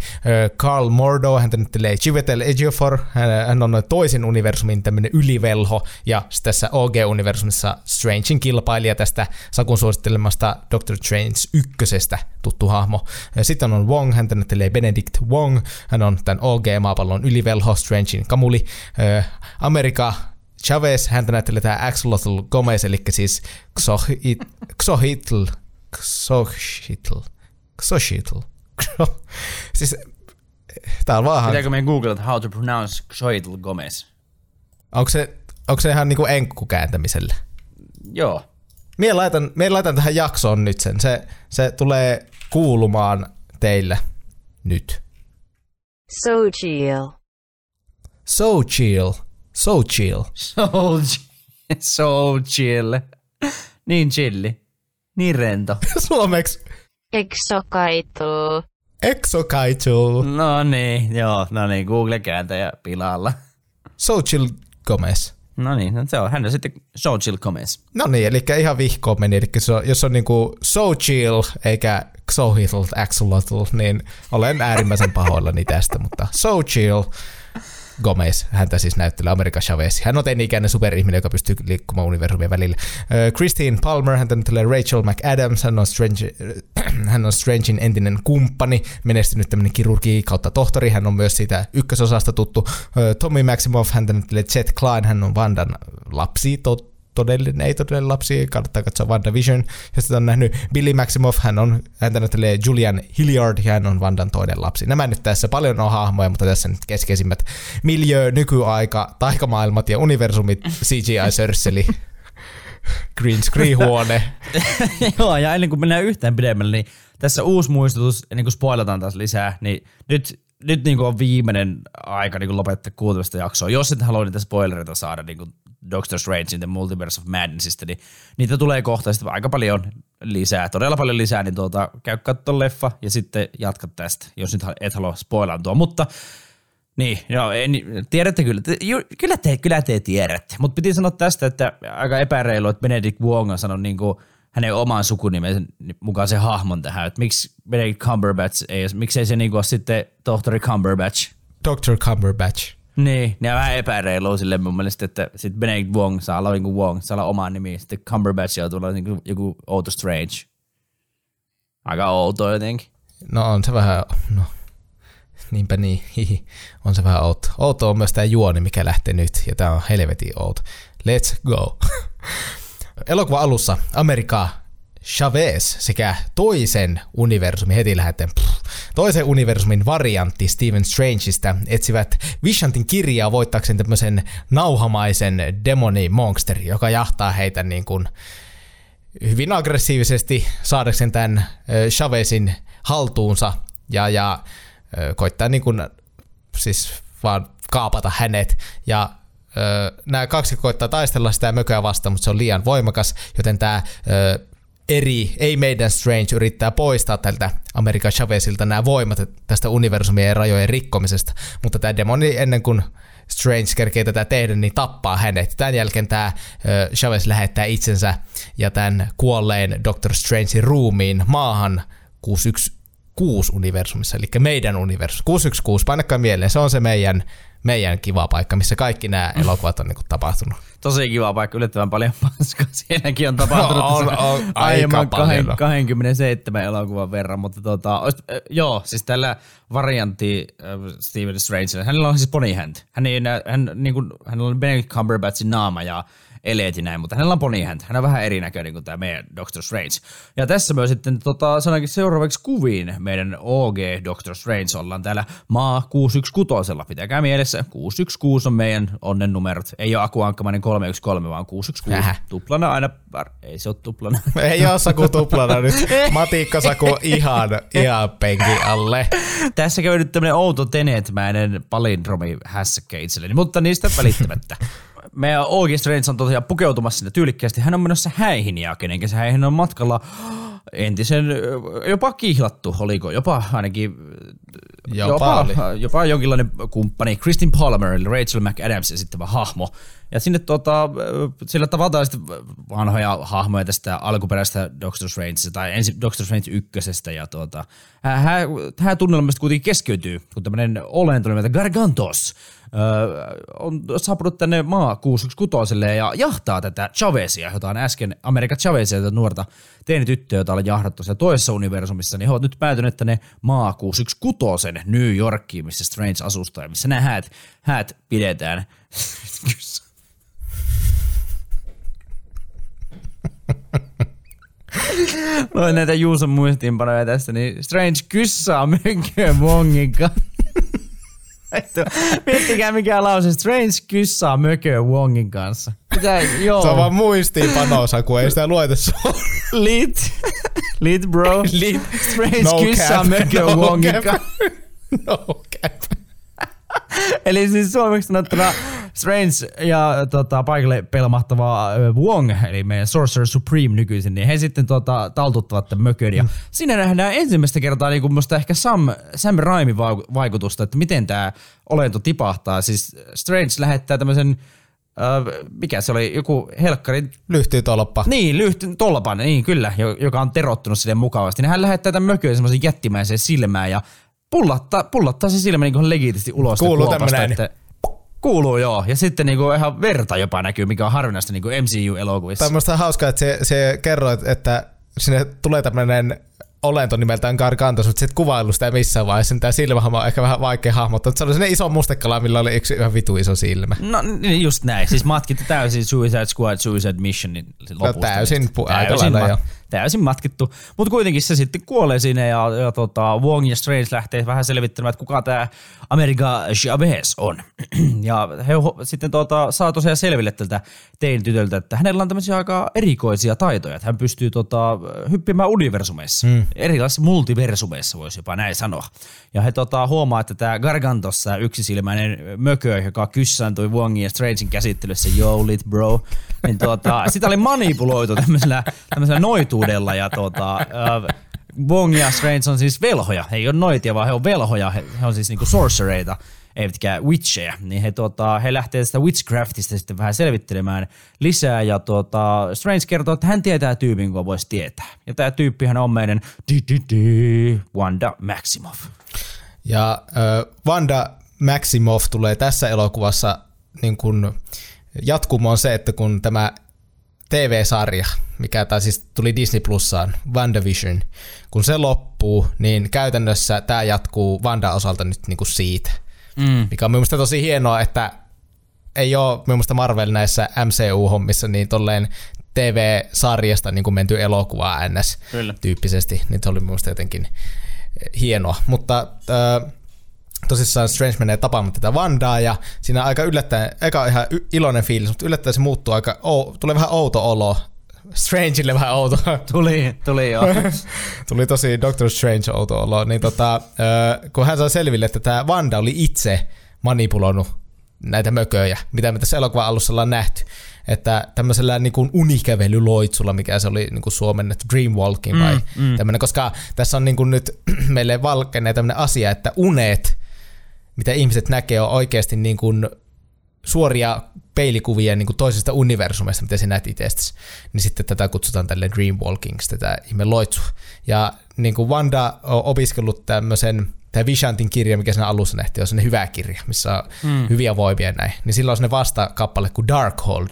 Carl Mordo, häntä näyttelee Chiwetel Ejiofor, hän, hän on toisen universumin tämmönen ylivelho, ja tässä OG-universumissa Strangein kilpailija tästä Sakun suosittelemasta Doctor Strange ykkösestä tuttu hahmo. Sitten on Wong, häntä näyttelee Benedict Wong, hän on tämän OG-maapallon ylivelho, Strangein kamuli. Amerika Chavez, häntä näyttelee tämä Axolotl Gomez, eli siis Xochitl, Xochitl, Xochitl, Xochitl. Siis tää on vaan, Pitääkö meidän googlata how to pronounce Xoitl Gomez? onko se, onko se ihan niinku enkku kääntämisellä? Joo. Mie laitan, mie laitan tähän jaksoon nyt sen. Se, se tulee kuulumaan teille nyt. So chill. So chill. So chill. So, so chill. Niin chilli. Niin rento. Suomeksi Exokaitu. Exokaitu. No niin, joo, no niin, Google-kääntäjä pilalla. So chill Gomez. No niin, no se on. Hän on sitten So Chill Gomez. No niin, eli ihan vihkoon meni. Eli se on, jos on niinku so chill eikä xohitl, axolotl, niin olen äärimmäisen pahoillani tästä, mutta so chill. Gomez, häntä siis näyttelee America Chavez. Hän on teini-ikäinen superihminen, joka pystyy liikkumaan universumien välillä. Ö, Christine Palmer, hän näyttelee Rachel McAdams, hän on, Strange, hän on Strangein entinen kumppani, menestynyt tämmöinen kirurgi kautta tohtori, hän on myös siitä ykkösosasta tuttu. Ö, Tommy Maximoff, hän näyttelee Jet Klein, hän on Vandan lapsi, tot, todellinen, ei todellinen lapsi, kannattaa katsoa WandaVision. Ja sitten on nähnyt Billy Maximoff, hän on, häntä näyttelee Julian Hilliard, ja hän on Vandan toinen lapsi. Nämä nyt tässä paljon on hahmoja, mutta tässä nyt keskeisimmät miljö, nykyaika, taikamaailmat ja universumit, CGI-sörsseli, green screen huone. Joo, ja ennen kuin mennään yhtään pidemmälle, niin tässä uusi muistutus, ennen kuin spoilataan taas lisää, niin nyt, nyt niin kuin on viimeinen aika niin kuin lopettaa kuuntelusta jaksoa. Jos et halua niitä spoilereita saada niin kuin Doctor Strange in the Multiverse of Madnessista, niin niitä tulee kohta sitten aika paljon lisää, todella paljon lisää, niin tuota, käy katsoa leffa ja sitten jatka tästä, jos nyt et halua spoilantua. Mutta niin, joo, en, tiedätte kyllä, te, ju, kyllä, te, kyllä te tiedätte, mutta piti sanoa tästä, että aika epäreilu, että Benedict Wong on sanonut niin kuin hänen oman sukunimen mukaan se hahmon tähän, että miksi Benedict Cumberbatch ei, miksei se niin kuin ole sitten tohtori Cumberbatch. Dr. Cumberbatch. Niin, ne on vähän epäreilua sille mun mielestä, että sitten Benedict Wong saa olla niinku Wong, saa olla oma nimi, sitten Cumberbatch joutuu olla niinku joku outo Strange. Aika outo jotenkin. No on se vähän, no niinpä niin, hihi, on se vähän outo. Outo on myös tämä juoni, mikä lähtee nyt, ja tämä on helvetin outo. Let's go. Elokuva alussa Amerika Chavez sekä toisen universumin, heti lähdetään, toisen universumin variantti Stephen Strangeista etsivät Vishantin kirjaa voittaakseen tämmöisen nauhamaisen demoni monster, joka jahtaa heitä niin kuin hyvin aggressiivisesti saadakseen tämän Chavezin haltuunsa ja, ja koittaa niin kuin, siis vaan kaapata hänet. Ja nämä kaksi koittaa taistella sitä mököä vastaan, mutta se on liian voimakas, joten tämä eri, ei meidän Strange, yrittää poistaa tältä Amerikan Chavezilta nämä voimat tästä universumien rajojen rikkomisesta, mutta tämä demoni ennen kuin Strange kerkee tätä tehdä, niin tappaa hänet. Tämän jälkeen tämä Chavez lähettää itsensä ja tämän kuolleen Doctor Strangein ruumiin maahan 616 universumissa, eli meidän universumi. 616, painakaa mieleen, se on se meidän, meidän kiva paikka, missä kaikki nämä elokuvat on niin kuin, tapahtunut. Tosi kiva paikka, yllättävän paljon paskaa. Siinäkin on tapahtunut No, on, on, aika aiemman paljon. 27 elokuvan verran, mutta tota, joo, siis tällä variantti äh, Steven Strange, hänellä on siis ponyhänt. Hän, ei, hän, niin kuin, hänellä on Benedict Cumberbatchin naama ja eleet ja näin, mutta hänellä on ponyhänt. Hän on vähän erinäköinen kuin tämä meidän Doctor Strange. Ja tässä myös sitten tota, sanoinkin seuraavaksi kuviin meidän OG Doctor Strange. Ollaan täällä maa 616. Pitäkää mielessä, 616 on meidän onnen numerot. Ei ole Aku Ankkamainen 313, vaan 616. Häh? Tuplana aina, ei se ole tuplana. Ei ole Saku tuplana nyt. Matikka Saku ihan, ihan penki alle. Tässä käy nyt tämmönen outo tenetmäinen palindromi hässäkkä itselleni, mutta niistä välittämättä. Meidän OG Strange on tosiaan pukeutumassa sinne tyylikkäästi. Hän on menossa häihin ja kenenkä se häihin on matkalla entisen, jopa kihlattu, oliko jopa ainakin Jopa oli. jopa jonkinlainen kumppani, Kristin Palmer, eli Rachel McAdams esittävä hahmo. Ja sinne tota, sillä tavataan sitten vanhoja hahmoja tästä alkuperäisestä Doctor Strangeista tai ensin Doctor Strange ykkösestä. Ja tuota, tämä tunnelma sitten kuitenkin keskeytyy, kun tämmöinen olento nimeltä Gargantos on saapunut tänne maa 616 ja jahtaa tätä Chavezia, jota on äsken Amerikan Chavezia, tätä nuorta teinityttöä, jota on jahdattu siellä toisessa universumissa, niin he ovat nyt päätyneet tänne maa 616 New Yorkiin, missä Strange asustaa ja missä nämä häät, häät pidetään. Noin näitä Juuson muistiinpanoja tästä, niin Strange kyssaa mönkö Wongin kanssa. Miettikää mikä lause. Strange kyssaa mökö Wongin kanssa. Mitä, joo. Se on vaan muistiinpano, Saku, ei sitä lueta. Lit. Lit bro. Lit. Strange No kyssaa cap, mökö no Wongin kanssa. No cap. Eli siis suomeksi sanottuna Strange ja tota, paikalle pelmahtava Wong, eli meidän Sorcerer Supreme nykyisin, niin he sitten tota, taltuttavat tämän mökön. Ja siinä nähdään ensimmäistä kertaa niin musta ehkä Sam, Sam Raimin vaikutusta, että miten tämä olento tipahtaa. Siis Strange lähettää tämmöisen Öö, mikä se oli, joku helkkari Lyhtyy tolppa. Niin, lyhty, tolpan, niin kyllä, jo- joka on terottunut sille mukavasti. Niin hän lähettää tämän mököön semmoisen jättimäiseen silmään ja pullattaa, pullattaa se silmä niin legitisti ulos. Kuuluu kuopasta, tämmönen- että Kuuluu joo, ja sitten niinku ihan verta jopa näkyy, mikä on harvinaista niinku MCU-elokuvissa. Tai musta hauskaa, että se, se kerroit, että sinne tulee tämmöinen olento nimeltään Gargantos, mutta sitten kuvailu sitä missään vaiheessa. Tämä silmähahmo on ehkä vähän vaikea hahmottaa, mutta se oli sellainen iso mustekala, millä oli yksi ihan vitu iso silmä. No niin just näin, siis matkittu täysin Suicide Squad, Suicide Missionin lopusta. täysin Niin pu- aika lailla ma- joo. Täysin matkittu. Mutta kuitenkin se sitten kuolee siinä ja, ja tota, Wong ja Strange lähtee vähän selvittämään, että kuka tämä America Chavez on. ja he sitten tota, saa tosiaan selville tältä tein tytöltä, että hänellä on tämmöisiä aika erikoisia taitoja, että hän pystyy tota, hyppimään universumeissa. Mm. Erilaisissa multiversumeissa voisi jopa näin sanoa. Ja he tota, huomaa, että tämä Gargantos, tämä yksisilmäinen mökö, joka kyssääntui Wongin ja Strangein käsittelyssä, yo lit bro, niin tota, sitä oli manipuloitu tämmöisellä, tämmöisellä noituudella ja tota, äh, Wong ja Strange on siis velhoja. He ei ole noitia, vaan he on velhoja. He, he on siis niinku sorcereita, eivätkä witcheja. Niin he, tota, he lähtee sitä witchcraftista sitten vähän selvittelemään lisää. Ja tota, Strange kertoo, että hän tietää tyypin, kun voisi tietää. Ja tämä tyyppihän on meidän Wanda Maximoff. Ja äh, Wanda Maximoff tulee tässä elokuvassa niin kun jatkumoon se, että kun tämä TV-sarja, mikä tai siis tuli Disney Plussaan, WandaVision, kun se loppuu, niin käytännössä tämä jatkuu Wanda osalta nyt niin kuin siitä. Mm. Mikä on mielestäni tosi hienoa, että ei ole mielestäni Marvel näissä MCU-hommissa niin tolleen TV-sarjasta niin kuin menty elokuvaa ns. Kyllä. tyyppisesti, niin se oli mielestäni jotenkin hienoa. Mutta äh, tosissaan Strange menee tapaamaan tätä Vandaa ja siinä aika yllättäen, eka ihan iloinen fiilis, mutta yllättäen se muuttuu aika, ou, tulee vähän outo olo. Strangeille vähän outo. Tuli, tuli joo. Tuli tosi Doctor Strange outo olo. Niin tota, kun hän saa selville, että tämä Vanda oli itse manipuloinut näitä mököjä, mitä me tässä elokuvan alussa ollaan nähty. Että tämmöisellä niin kuin unikävelyloitsulla, mikä se oli niin kuin suomennettu Dreamwalking vai mm, mm. tämmöinen, koska tässä on niin kuin nyt meille valkenee tämmöinen asia, että unet, mitä ihmiset näkee, on oikeasti niin kuin suoria peilikuvia niin kuin toisesta universumista, mitä sinä näet itsestäsi, niin sitten tätä kutsutaan tälle Dreamwalkingiksi, tätä ihme loitsua. Ja niin kuin Wanda on opiskellut tämmöisen, tämä Vishantin kirja, mikä siinä alussa nähtiin, on sellainen hyvä kirja, missä on mm. hyviä voimia näin. Niin sillä on sellainen vastakappale kuin Darkhold.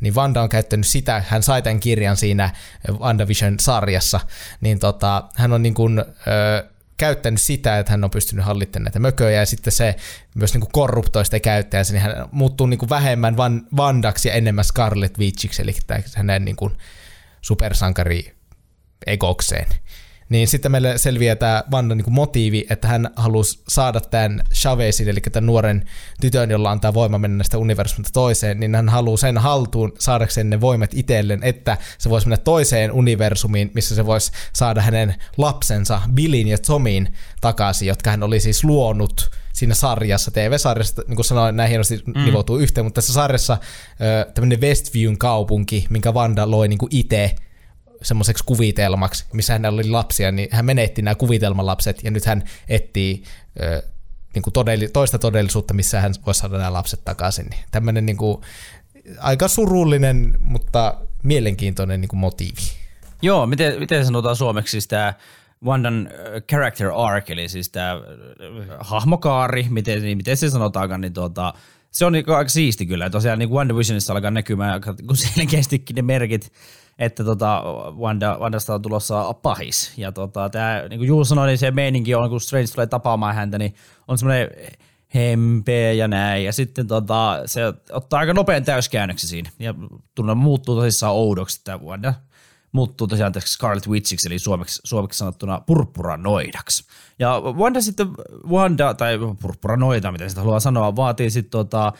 Niin Wanda on käyttänyt sitä, hän sai tämän kirjan siinä WandaVision-sarjassa, niin tota, hän on niin kuin, ö, käyttänyt sitä, että hän on pystynyt hallittamaan näitä mököjä ja sitten se myös niin kuin korruptoi sitä käyttäjänsä, niin hän muuttuu niin kuin vähemmän van, Vandaksi ja enemmän Scarlet Witchiksi, eli hänen niin kuin supersankari egokseen. Niin sitten meille selviää tämä Vandan niin motiivi, että hän halusi saada tämän Chavezin, eli tämän nuoren tytön, jolla on tämä voima mennä näistä universumista toiseen, niin hän haluaa sen haltuun saadakseen ne voimat itselleen, että se voisi mennä toiseen universumiin, missä se voisi saada hänen lapsensa Billin ja Tomin takaisin, jotka hän oli siis luonut siinä sarjassa, TV-sarjassa, niin kuin sanoin, näin hienosti mm. nivoutuu yhteen, mutta tässä sarjassa tämmöinen Westviewn kaupunki, minkä Wanda loi niin itse semmoiseksi kuvitelmaksi, missä hänellä oli lapsia, niin hän menetti nämä kuvitelmalapset ja nyt hän etsii ö, niin kuin todelli, toista todellisuutta, missä hän voisi saada nämä lapset takaisin. Niin tämmöinen niin kuin, aika surullinen, mutta mielenkiintoinen niin kuin motiivi. Joo, miten, miten sanotaan suomeksi siis tämä Wandan character arc, eli siis tämä hahmokaari, miten, niin miten se sanotaankaan, niin tuota, se on niinku aika siisti kyllä. Tosiaan niin WandaVisionissa alkaa näkymään niinku selkeästikin ne merkit, että tota, Wanda, Wandasta on tulossa pahis. Ja tota, tämä, niin kuin Jules sanoi, niin se meininki on, kun Strange tulee tapaamaan häntä, niin on semmoinen hempeä ja näin. Ja sitten tota, se ottaa aika nopean täyskäännöksen siinä. Ja tunne muuttuu tosissaan oudoksi, että Wanda muuttuu tosiaan Scarlet Witchiksi, eli suomeksi, suomeksi sanottuna purppuranoidaksi. Ja Wanda sitten, Wanda, tai purppuranoida, mitä sitä haluaa sanoa, vaatii sitten tota,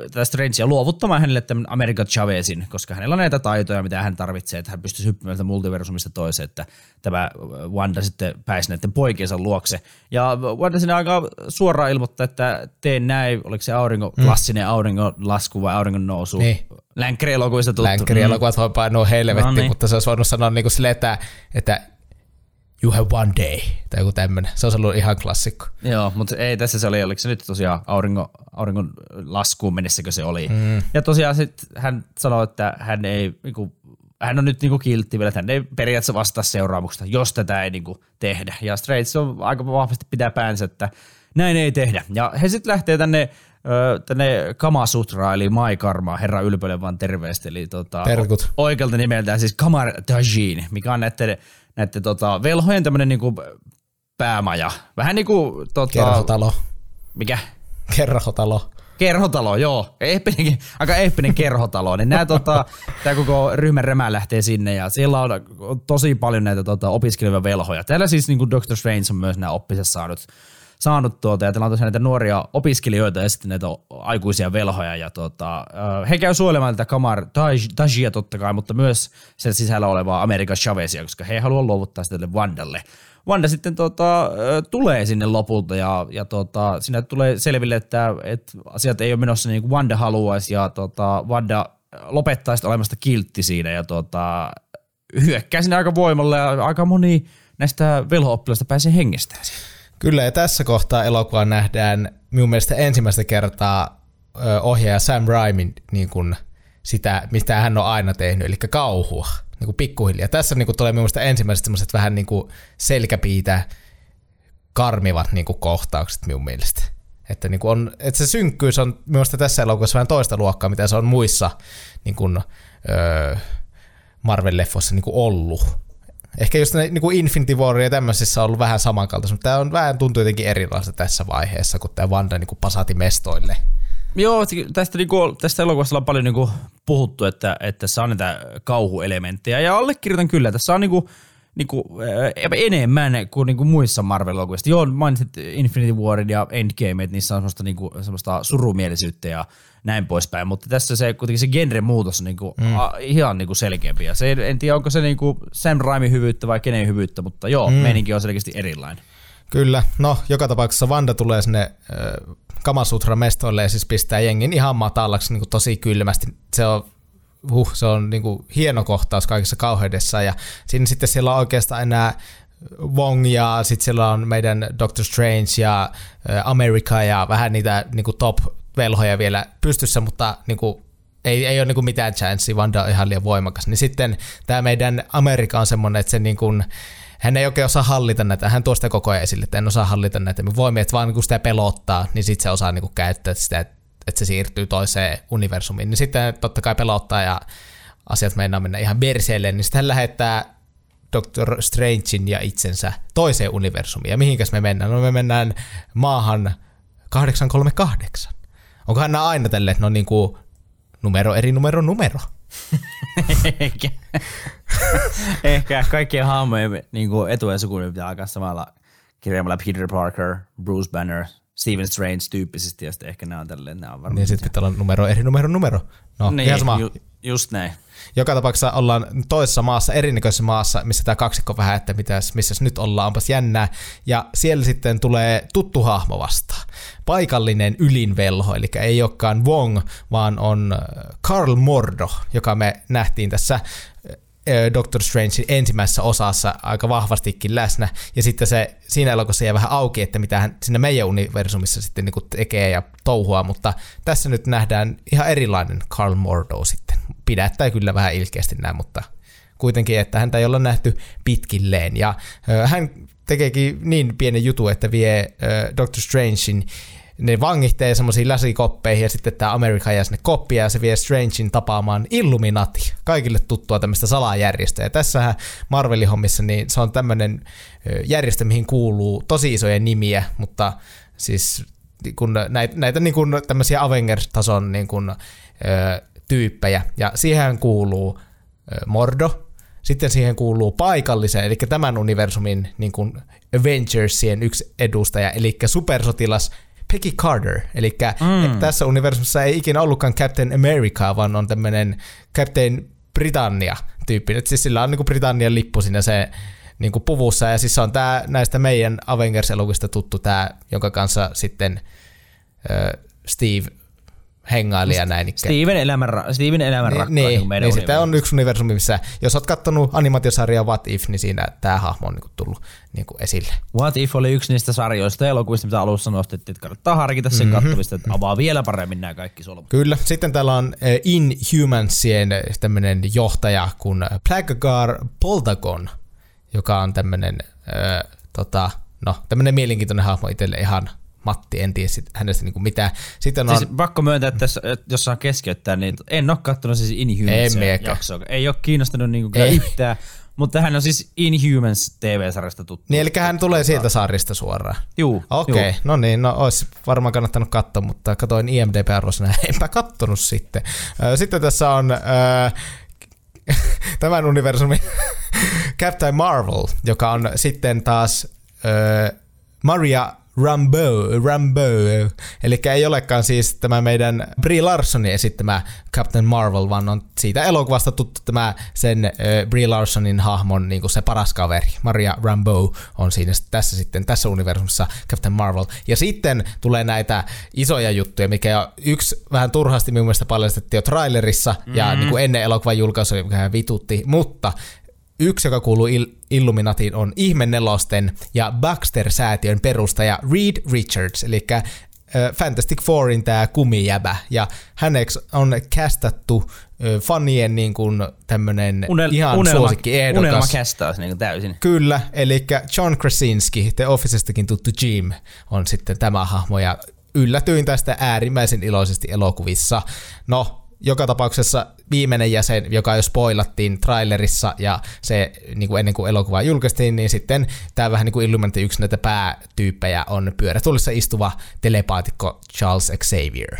tätä Strangea luovuttamaan hänelle tämän America Chavezin, koska hänellä on näitä taitoja, mitä hän tarvitsee, että hän pystyisi hyppimään multiversumista toiseen, että tämä Wanda sitten pääsi näiden poikiensa luokse. Ja Wanda sinne aika suoraan ilmoittaa, että teen näin, oliko se aurinko, mm. klassinen auringon lasku vai auringon nousu. Niin. Länkkärielokuvista tuttu. Länkkäri-elokuvat voi painua helvettiin, No niin. mutta se olisi voinut sanoa niin kuin silleen, että, että you have one day, tai joku tämmönen. Se on ollut ihan klassikko. Joo, mutta ei tässä se oli, oliko se nyt tosiaan auringon, auringon laskuun mennessäkö se oli. Mm. Ja tosiaan sitten hän sanoi, että hän ei, niinku, hän on nyt niinku kiltti vielä, että hän ei periaatteessa vastaa seuraamuksesta, jos tätä ei niinku tehdä. Ja Straits on aika vahvasti pitää päänsä, että näin ei tehdä. Ja he sitten lähtee tänne tänne Kamasutra, eli Mai Karma, herra ylpölle vaan terveesti, eli tota, Terkut. oikealta nimeltään siis Kamar Dajin, mikä on näiden, näiden tota, velhojen tämmönen niinku päämaja. Vähän niinku tota, Kerhotalo. mikä? Kerhotalo. Kerhotalo, joo. Eeppinen, aika eeppinen kerhotalo. Niin nää, tota, tämä koko ryhmän remä lähtee sinne ja siellä on tosi paljon näitä tota, opiskelevia velhoja. Täällä siis niin kuin Doctor Strange on myös nämä oppiset saanut, saanut tuota, ja täällä on tosiaan näitä nuoria opiskelijoita ja sitten näitä aikuisia velhoja. Ja tota, he käy suojelemaan tätä Kamar Taj- Tajia totta kai, mutta myös sen sisällä olevaa Amerikan Chavezia, koska he ei halua luovuttaa sitä tälle Wandalle. Wanda sitten tota, tulee sinne lopulta ja, ja tota, sinne tulee selville, että, että asiat ei ole menossa niin kuin Wanda haluaisi ja tota, Wanda lopettaa sitten olemasta kiltti siinä ja tota, hyökkää sinne aika voimalla ja aika moni näistä velho-oppilaista pääsee hengestään. Kyllä, ja tässä kohtaa elokuvaa nähdään minun mielestä ensimmäistä kertaa ohjaaja Sam Raimin niin kuin sitä, mitä hän on aina tehnyt, eli kauhua, niin kuin pikkuhiljaa. Tässä niin kuin tulee minun mielestä ensimmäiset semmoiset vähän niin kuin selkäpiitä karmivat niin kuin kohtaukset minun mielestä. Että, niin kuin on, että se synkkyys on minusta tässä elokuvassa vähän toista luokkaa, mitä se on muissa niin kuin, öö, Marvel-leffoissa niin kuin ollut. Ehkä just ne, niin kuin Infinity War ja tämmöisissä on ollut vähän samankaltaista, mutta tämä on vähän tuntuu jotenkin erilaista tässä vaiheessa, kun tämä Wanda niin kuin pasati mestoille. Joo, tästä, niinku, tästä elokuvasta on paljon niinku puhuttu, että, että tässä on näitä kauhuelementtejä, ja allekirjoitan kyllä, tässä on niinku, niinku, äh, enemmän kuin niinku muissa Marvel-elokuvista. Joo, mainitsit Infinity Warin ja Endgame, että niissä on semmoista, niinku, semmoista surumielisyyttä ja näin poispäin, mutta tässä se kuitenkin se genre muutos on niinku, mm. a, ihan niinku selkeämpi. Ja se, en tiedä, onko se niinku Sam Raimin hyvyyttä vai kenen hyvyyttä, mutta joo, mm. meininki on selkeästi erilainen. Kyllä, no joka tapauksessa Wanda tulee sinne äh, Kamasutra mestoille ja siis pistää jengin ihan matalaksi niin kuin tosi kylmästi. Se on, huh, se on niin kuin hieno kohtaus kaikessa kauheudessa ja siinä sitten siellä on oikeastaan enää Wong ja sitten siellä on meidän Doctor Strange ja America ja vähän niitä niin kuin top-velhoja vielä pystyssä, mutta niin kuin ei, ei ole niin mitään chanssia, Wanda on ihan liian voimakas. Niin sitten tämä meidän Amerika on semmoinen, että se niin kuin, hän ei oikein osaa hallita näitä, hän tuo sitä koko ajan esille, että en osaa hallita näitä voimia, että vaan kun sitä pelottaa, niin sitten se osaa niin kuin käyttää sitä, että se siirtyy toiseen universumiin. Niin sitten totta kai pelottaa ja asiat meinaa mennä ihan berseelle, niin sitten hän lähettää Doctor Strangein ja itsensä toiseen universumiin. Ja mihinkäs me mennään? No me mennään maahan 838. Onkohan nämä aina tälleen, että ne on niin kuin numero eri numero numero? Ehkä. Ehkä kaikkien hahmojen niin etu- ja sukunimi pitää alkaa samalla kirjaimella Peter Parker, Bruce Banner, Stephen Strange tyyppisesti, ja sitten ehkä nämä on tälleen, nämä on varmaan. Niin sitten pitää olla numero eri numero numero. No, niin, ihan sama. Ju, just näin. Joka tapauksessa ollaan toisessa maassa, erinäköisessä maassa, missä tämä kaksikko vähän, että mitäs, missä nyt ollaan, onpas jännää. Ja siellä sitten tulee tuttu hahmo vastaan. Paikallinen ylinvelho, eli ei olekaan Wong, vaan on Karl Mordo, joka me nähtiin tässä Doctor Strangein ensimmäisessä osassa aika vahvastikin läsnä, ja sitten se siinä elokuvassa jää vähän auki, että mitä hän sinne meidän universumissa sitten niin tekee ja touhua, mutta tässä nyt nähdään ihan erilainen Carl Mordo sitten. Pidättää kyllä vähän ilkeästi näin, mutta kuitenkin, että häntä ei olla nähty pitkilleen, ja hän tekeekin niin pienen jutu, että vie Doctor Strangein ne vangihtee semmoisiin läsikoppeihin ja sitten tämä Amerikka jää sinne koppia ja se vie Strangein tapaamaan Illuminati, kaikille tuttua tämmöistä salajärjestöä. Ja tässähän Marvelin hommissa niin se on tämmöinen järjestö, mihin kuuluu tosi isoja nimiä, mutta siis kun näitä, näitä niin kuin tämmöisiä Avengers-tason niin kuin, ö, tyyppejä. Ja siihen kuuluu ö, Mordo, sitten siihen kuuluu paikallisen, eli tämän universumin niin kuin Avengersien yksi edustaja, eli supersotilas Peggy Carter, eli mm. tässä universumissa ei ikinä ollutkaan Captain America, vaan on tämmöinen Captain Britannia tyyppinen, että siis sillä on niin kuin Britannian lippu siinä se niin kuin puvussa, ja siis se on tää, näistä meidän Avengers-elokuvista tuttu tämä, jonka kanssa sitten Steve hengailija näin ikään. Steven elämän, ra- Steven elämän Niin, rakkaus. niin, niin, meidän niin universumi. on yksi universumi, missä jos oot kattonut animaatiosarjaa What If, niin siinä tämä hahmo on niinku tullut niinku esille. What If oli yksi niistä sarjoista ja elokuvista, mitä alussa nostettiin, että kannattaa harkita sen mm-hmm. kattomista, että avaa vielä paremmin nämä kaikki solmut. Kyllä. Sitten täällä on eh, Inhumansien tämmöinen johtaja kuin Plagagar Poltagon, joka on tämmöinen, äh, tota, no, tämmöinen mielenkiintoinen hahmo itselle ihan Matti, en tiedä sit hänestä niinku mitään. Sitten on, Siis pakko myöntää, että tässä, jos saa keskeyttää, niin en ole kattonut siis En Inhumans miekään. jaksoa. Ei ole kiinnostunut niinku kyllä Ei. yhtään, mutta hän on siis Inhumans TV-sarjasta tuttu. niin eli hän tulee sieltä sarjista suoraan. Juu, Okei, juu. no niin, no olisi varmaan kannattanut katsoa, mutta katoin IMDb-arvosana enpä kattonut sitten. Sitten tässä on tämän universumin Captain Marvel, joka on sitten taas Maria Rambo, Rambo, eli ei olekaan siis tämä meidän Brie Larsonin esittämä Captain Marvel, vaan on siitä elokuvasta tuttu tämä sen äh, Brie Larsonin hahmon niin kuin se paras kaveri. Maria Rambo on siinä tässä sitten tässä universumissa Captain Marvel. Ja sitten tulee näitä isoja juttuja, mikä on yksi vähän turhasti minun mielestä paljastettiin jo trailerissa ja niin kuin ennen elokuvan julkaisua, mikä vitutti, mutta Yksi, joka kuuluu Il- Illuminatiin, on Ihmenelosten ja Baxter-säätiön perustaja Reed Richards, eli Fantastic Fourin tämä kumijäbä, ja häneksi on castattu äh, fanien niin kuin tämmönen Unel- ihan unelma, suosikki ehdokas. Unelma kästäys niin täysin. Kyllä, eli John Krasinski, The Officestakin tuttu Jim, on sitten tämä hahmo, ja yllätyin tästä äärimmäisen iloisesti elokuvissa. No, joka tapauksessa viimeinen jäsen, joka jo spoilattiin trailerissa ja se niin kuin ennen kuin elokuvaa julkaistiin, niin sitten tämä vähän niin kuin Illuminati yksi näitä päätyyppejä on pyörätuolissa istuva telepaatikko Charles Xavier.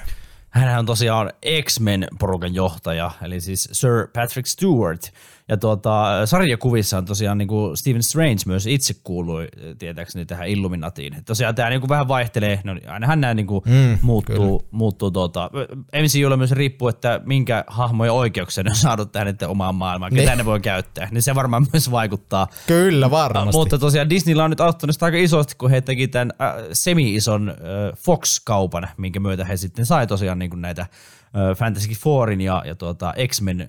Hän on tosiaan X-Men-porukan johtaja, eli siis Sir Patrick Stewart. Ja tuota, sarjakuvissa on tosiaan niin kuin Stephen Strange myös itse kuului tietääkseni tähän Illuminatiin. Tosiaan tämä niin kuin vähän vaihtelee, no ainahan nämä niin kuin mm, muuttuu, muuttuu tuota. MCUlla myös riippuu, että minkä hahmojen oikeuksia ne on saanut tähän niiden omaan maailmaan, ketä Niin. ne voi käyttää. Niin se varmaan myös vaikuttaa. Kyllä, varmasti. Mutta tosiaan Disneyllä on nyt auttanut sitä aika isosti, kun he teki tämän äh, semi-ison äh, Fox-kaupan, minkä myötä he sitten sai tosiaan niin kuin näitä äh, Fantasy Fourin ja, ja tuota X-Men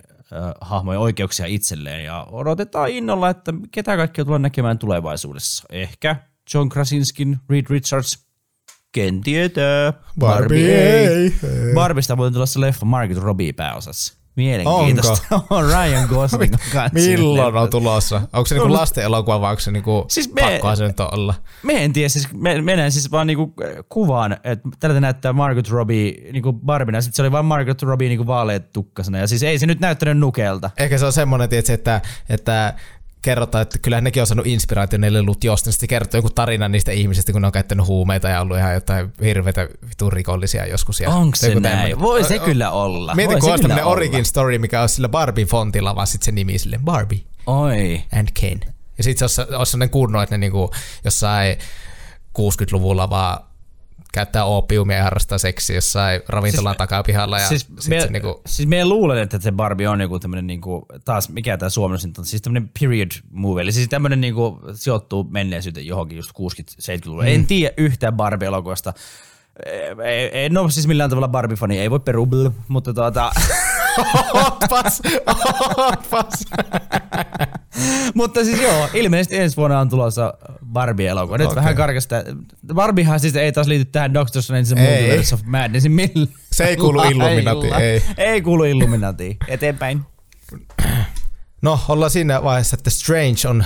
hahmojen oikeuksia itselleen. Ja odotetaan innolla, että ketä kaikkea tulee näkemään tulevaisuudessa. Ehkä John Krasinskin, Reed Richards, ken tietää. Barbie ei. Barbista voi tulla se leffa Margaret Robbie pääosassa. Mielenkiintoista. On Ryan Gosling kanssa Milloin on tulossa? Onko se niinku lasten elokuva vai onko se niinku Siis me- pakkohan se nyt olla? Me en tiedä, siis me, menen siis vaan niinku kuvaan, että tältä näyttää Margot Robbie niinku Barbina, sitten se oli vaan Margot Robbie niinku vaaleet tukkasena, ja siis ei se nyt näyttänyt nukelta. Ehkä se on semmoinen, tietysti, että, että kerrotaan, että kyllähän nekin on saanut inspiraation ne lelut jostain. Sitten kertoo joku tarina niistä ihmisistä, kun ne on käyttänyt huumeita ja ollut ihan jotain hirveitä vitun rikollisia joskus. Ja Onko se näin? tämmönen. Voi se kyllä olla. Mietin, Voi kun olisi kyllä tämmöinen origin story, mikä olisi sillä Barbie fontilla, vaan sitten se nimi sille Barbie Oi. and Ken. Ja sitten se olisi, olisi sellainen kunno, että ne niinku jossain 60-luvulla vaan käyttää opiumia ja harrastaa seksiä jossain ravintolan siis, takapihalla. Ja Siis, me, se niinku, siis me luulen, että se Barbie on joku tämmönen niinku, taas mikä tämä suomalaisen on, siis tämmönen period movie, eli siis tämmönen niinku sijoittuu menneisyyteen johonkin just 60-70-luvulla. Mm. En tiedä yhtään Barbie-elokuvasta. En ole siis millään tavalla Barbie-fani, ei voi peru, bl, mutta tuota, Otpas, otpas. mutta siis joo, ilmeisesti ensi vuonna on tulossa Barbie-elokuva. Nyt Okei. vähän karkasta. Barbiehan siis ei taas liity tähän Doctor Strange. Multiverse of Madnessin millään. Se ei kuulu Illuminatiin, ei. Ei kuulu Illuminatiin. Eteenpäin. No, ollaan siinä vaiheessa, että Strange on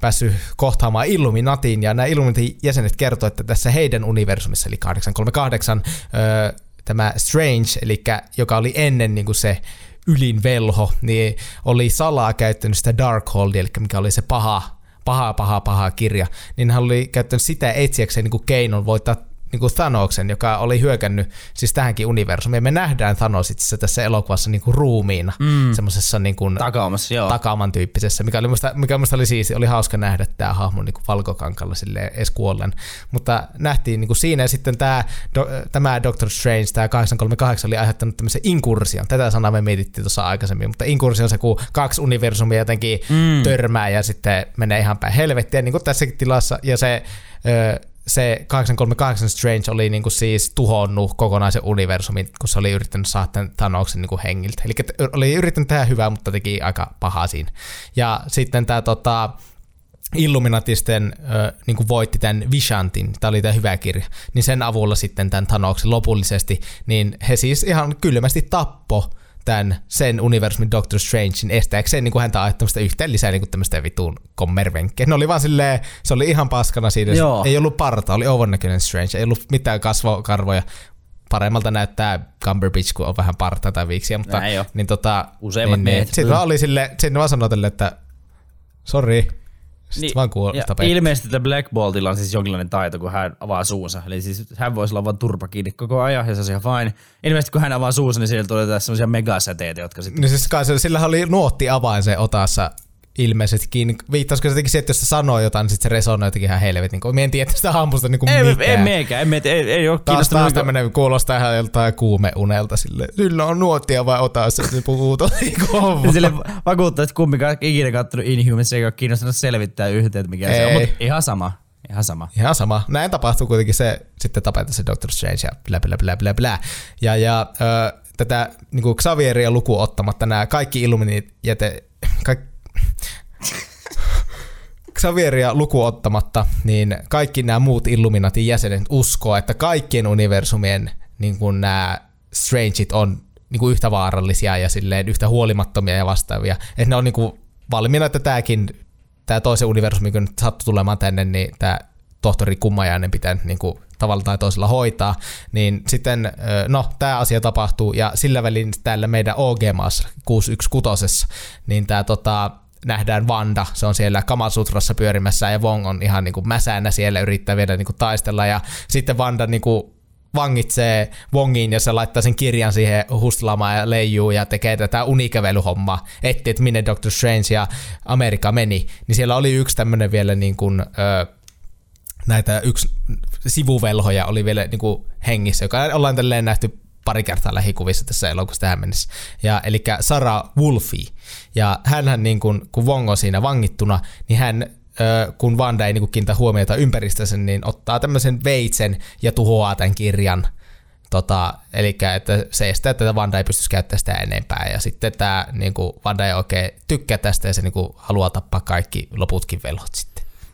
päässyt kohtaamaan Illuminatiin, ja nämä Illuminatin jäsenet kertoo, että tässä heidän universumissa, eli 838, öö, tämä Strange, eli joka oli ennen niin kuin se ylin velho, niin oli salaa käyttänyt sitä Darkholdia, eli mikä oli se paha, paha, paha, paha kirja, niin hän oli käyttänyt sitä etsiäkseen niin kuin keinon voittaa niin kuin Thanoksen, joka oli hyökännyt siis tähänkin universumiin. Me nähdään Thanos itse asiassa tässä elokuvassa niin kuin ruumiina, mm. semmoisessa niin kuin Takaamassa, joo. takaaman tyyppisessä, mikä, oli musta, mikä musta oli siisti. Oli hauska nähdä tämä hahmo niin kuin valkokankalla silleen edes kuollen. Mutta nähtiin niin kuin siinä ja sitten tämä, do, tämä Doctor Strange, tämä 838 oli aiheuttanut tämmöisen inkursion. Tätä sanaa me mietittiin tuossa aikaisemmin, mutta inkursio on se, kun kaksi universumia jotenkin mm. törmää ja sitten menee ihan päin helvettiä, niin kuin tässäkin tilassa. Ja se ö, se 838 Strange oli niinku siis tuhonnut kokonaisen universumin, kun se oli yrittänyt saada tämän Thanoksen niinku hengiltä. Eli oli yrittänyt tehdä hyvää, mutta teki aika pahaa siinä. Ja sitten tämä tota, Illuminatisten äh, niin voitti tämän Vishantin, tämä oli tämä hyvä kirja, niin sen avulla sitten tämän Thanoksen lopullisesti, niin he siis ihan kylmästi tappo tämän sen universumin Doctor Strangein estääkseen niin kuin häntä ajattamasta yhteen lisää niin kuin tämmöistä vitun kommervenkkeä. Ne oli vaan silleen, se oli ihan paskana siinä, Joo. ei ollut parta, oli ovonnäköinen Strange, ei ollut mitään kasvokarvoja, paremmalta näyttää Cumberbatch, kun on vähän parta tai viiksiä, mutta Näin jo. niin tota, Useimmat niin, miehet. Niin, sitten vaan oli sille, sitten vaan sanoi tälle, että sori, sitten niin, vaan kuul, ja ilmeisesti tällä Black Boltilla on siis jonkinlainen taito, kun hän avaa suunsa. Eli siis hän voisi olla vaan turpa kiinni koko ajan ja se olisi ihan fine. Ilmeisesti kun hän avaa suunsa, niin sieltä tulee tässä semmoisia megasäteitä, jotka sitten... Niin siis kai se, sillä oli nuotti avain se otassa ilmeisestikin. Viittasiko se jotenkin siihen, että jos se sanoo jotain, niin sit se resonoi jotenkin ihan helvetin. Kun mä en tiedä sitä hampusta niinku Ei, mitään. ei meekään, ei, me, ei, ei ole Taas, kiinnostunut. taas niinku- tämmönen kuulostaa ihan joltain kuumeunelta sille. Sillä on nuottia vai otassa, se puhuu tosi kovaa. Sille vakuuttaa, että kumminkaan ikinä kattonut Inhumans eikä ole kiinnostunut selvittää yhtään, että mikä se on. Ei. Mutta ihan sama. Ihan sama. Ihan sama. Näin tapahtuu kuitenkin se, sitten tapetaan se Doctor Strange ja bla bla bla bla bla. Ja, ja ö, tätä niin kuin Xavieria lukuun ottamatta nämä kaikki Illuminit jäte, kaik, Xavieria lukuun ottamatta, niin kaikki nämä muut Illuminatin jäsenet uskoo, että kaikkien universumien niin kuin nämä Strangeit on niin kuin yhtä vaarallisia ja silleen yhtä huolimattomia ja vastaavia. Että ne on niin kuin valmiina, että tämäkin, tämä toisen universumi, kun nyt sattuu tulemaan tänne, niin tämä tohtori Kummajainen pitää niin kuin tavalla tai toisella hoitaa, niin sitten, no, tämä asia tapahtuu, ja sillä välin täällä meidän OG-maassa 616, niin tämä tota, nähdään Vanda, se on siellä Kamasutrassa pyörimässä, ja Wong on ihan niinku mäsänä siellä, yrittää vielä niinku taistella, ja sitten Vanda niinku vangitsee Wongin ja se laittaa sen kirjan siihen hustlaamaan ja leijuu ja tekee tätä unikävelyhommaa, etti, että minne Doctor Strange ja Amerikka meni, niin siellä oli yksi tämmönen vielä niin kuin, ö, näitä yksi sivuvelhoja oli vielä niin kuin hengissä, joka ollaan tälleen nähty pari kertaa lähikuvissa tässä elokuvassa tähän mennessä. Ja, eli Sarah Wolfie. Ja hänhän niin kuin, kun Wong on siinä vangittuna, niin hän kun Wanda ei niin kuin kiinnitä huomiota ympäristössä, niin ottaa tämmöisen veitsen ja tuhoaa tämän kirjan. Tota, eli että se estää, että Wanda ei pystyisi käyttämään sitä enempää. Ja sitten tämä niin kuin Wanda ei oikein tykkää tästä ja se niin kuin haluaa tappaa kaikki loputkin velhot sitten.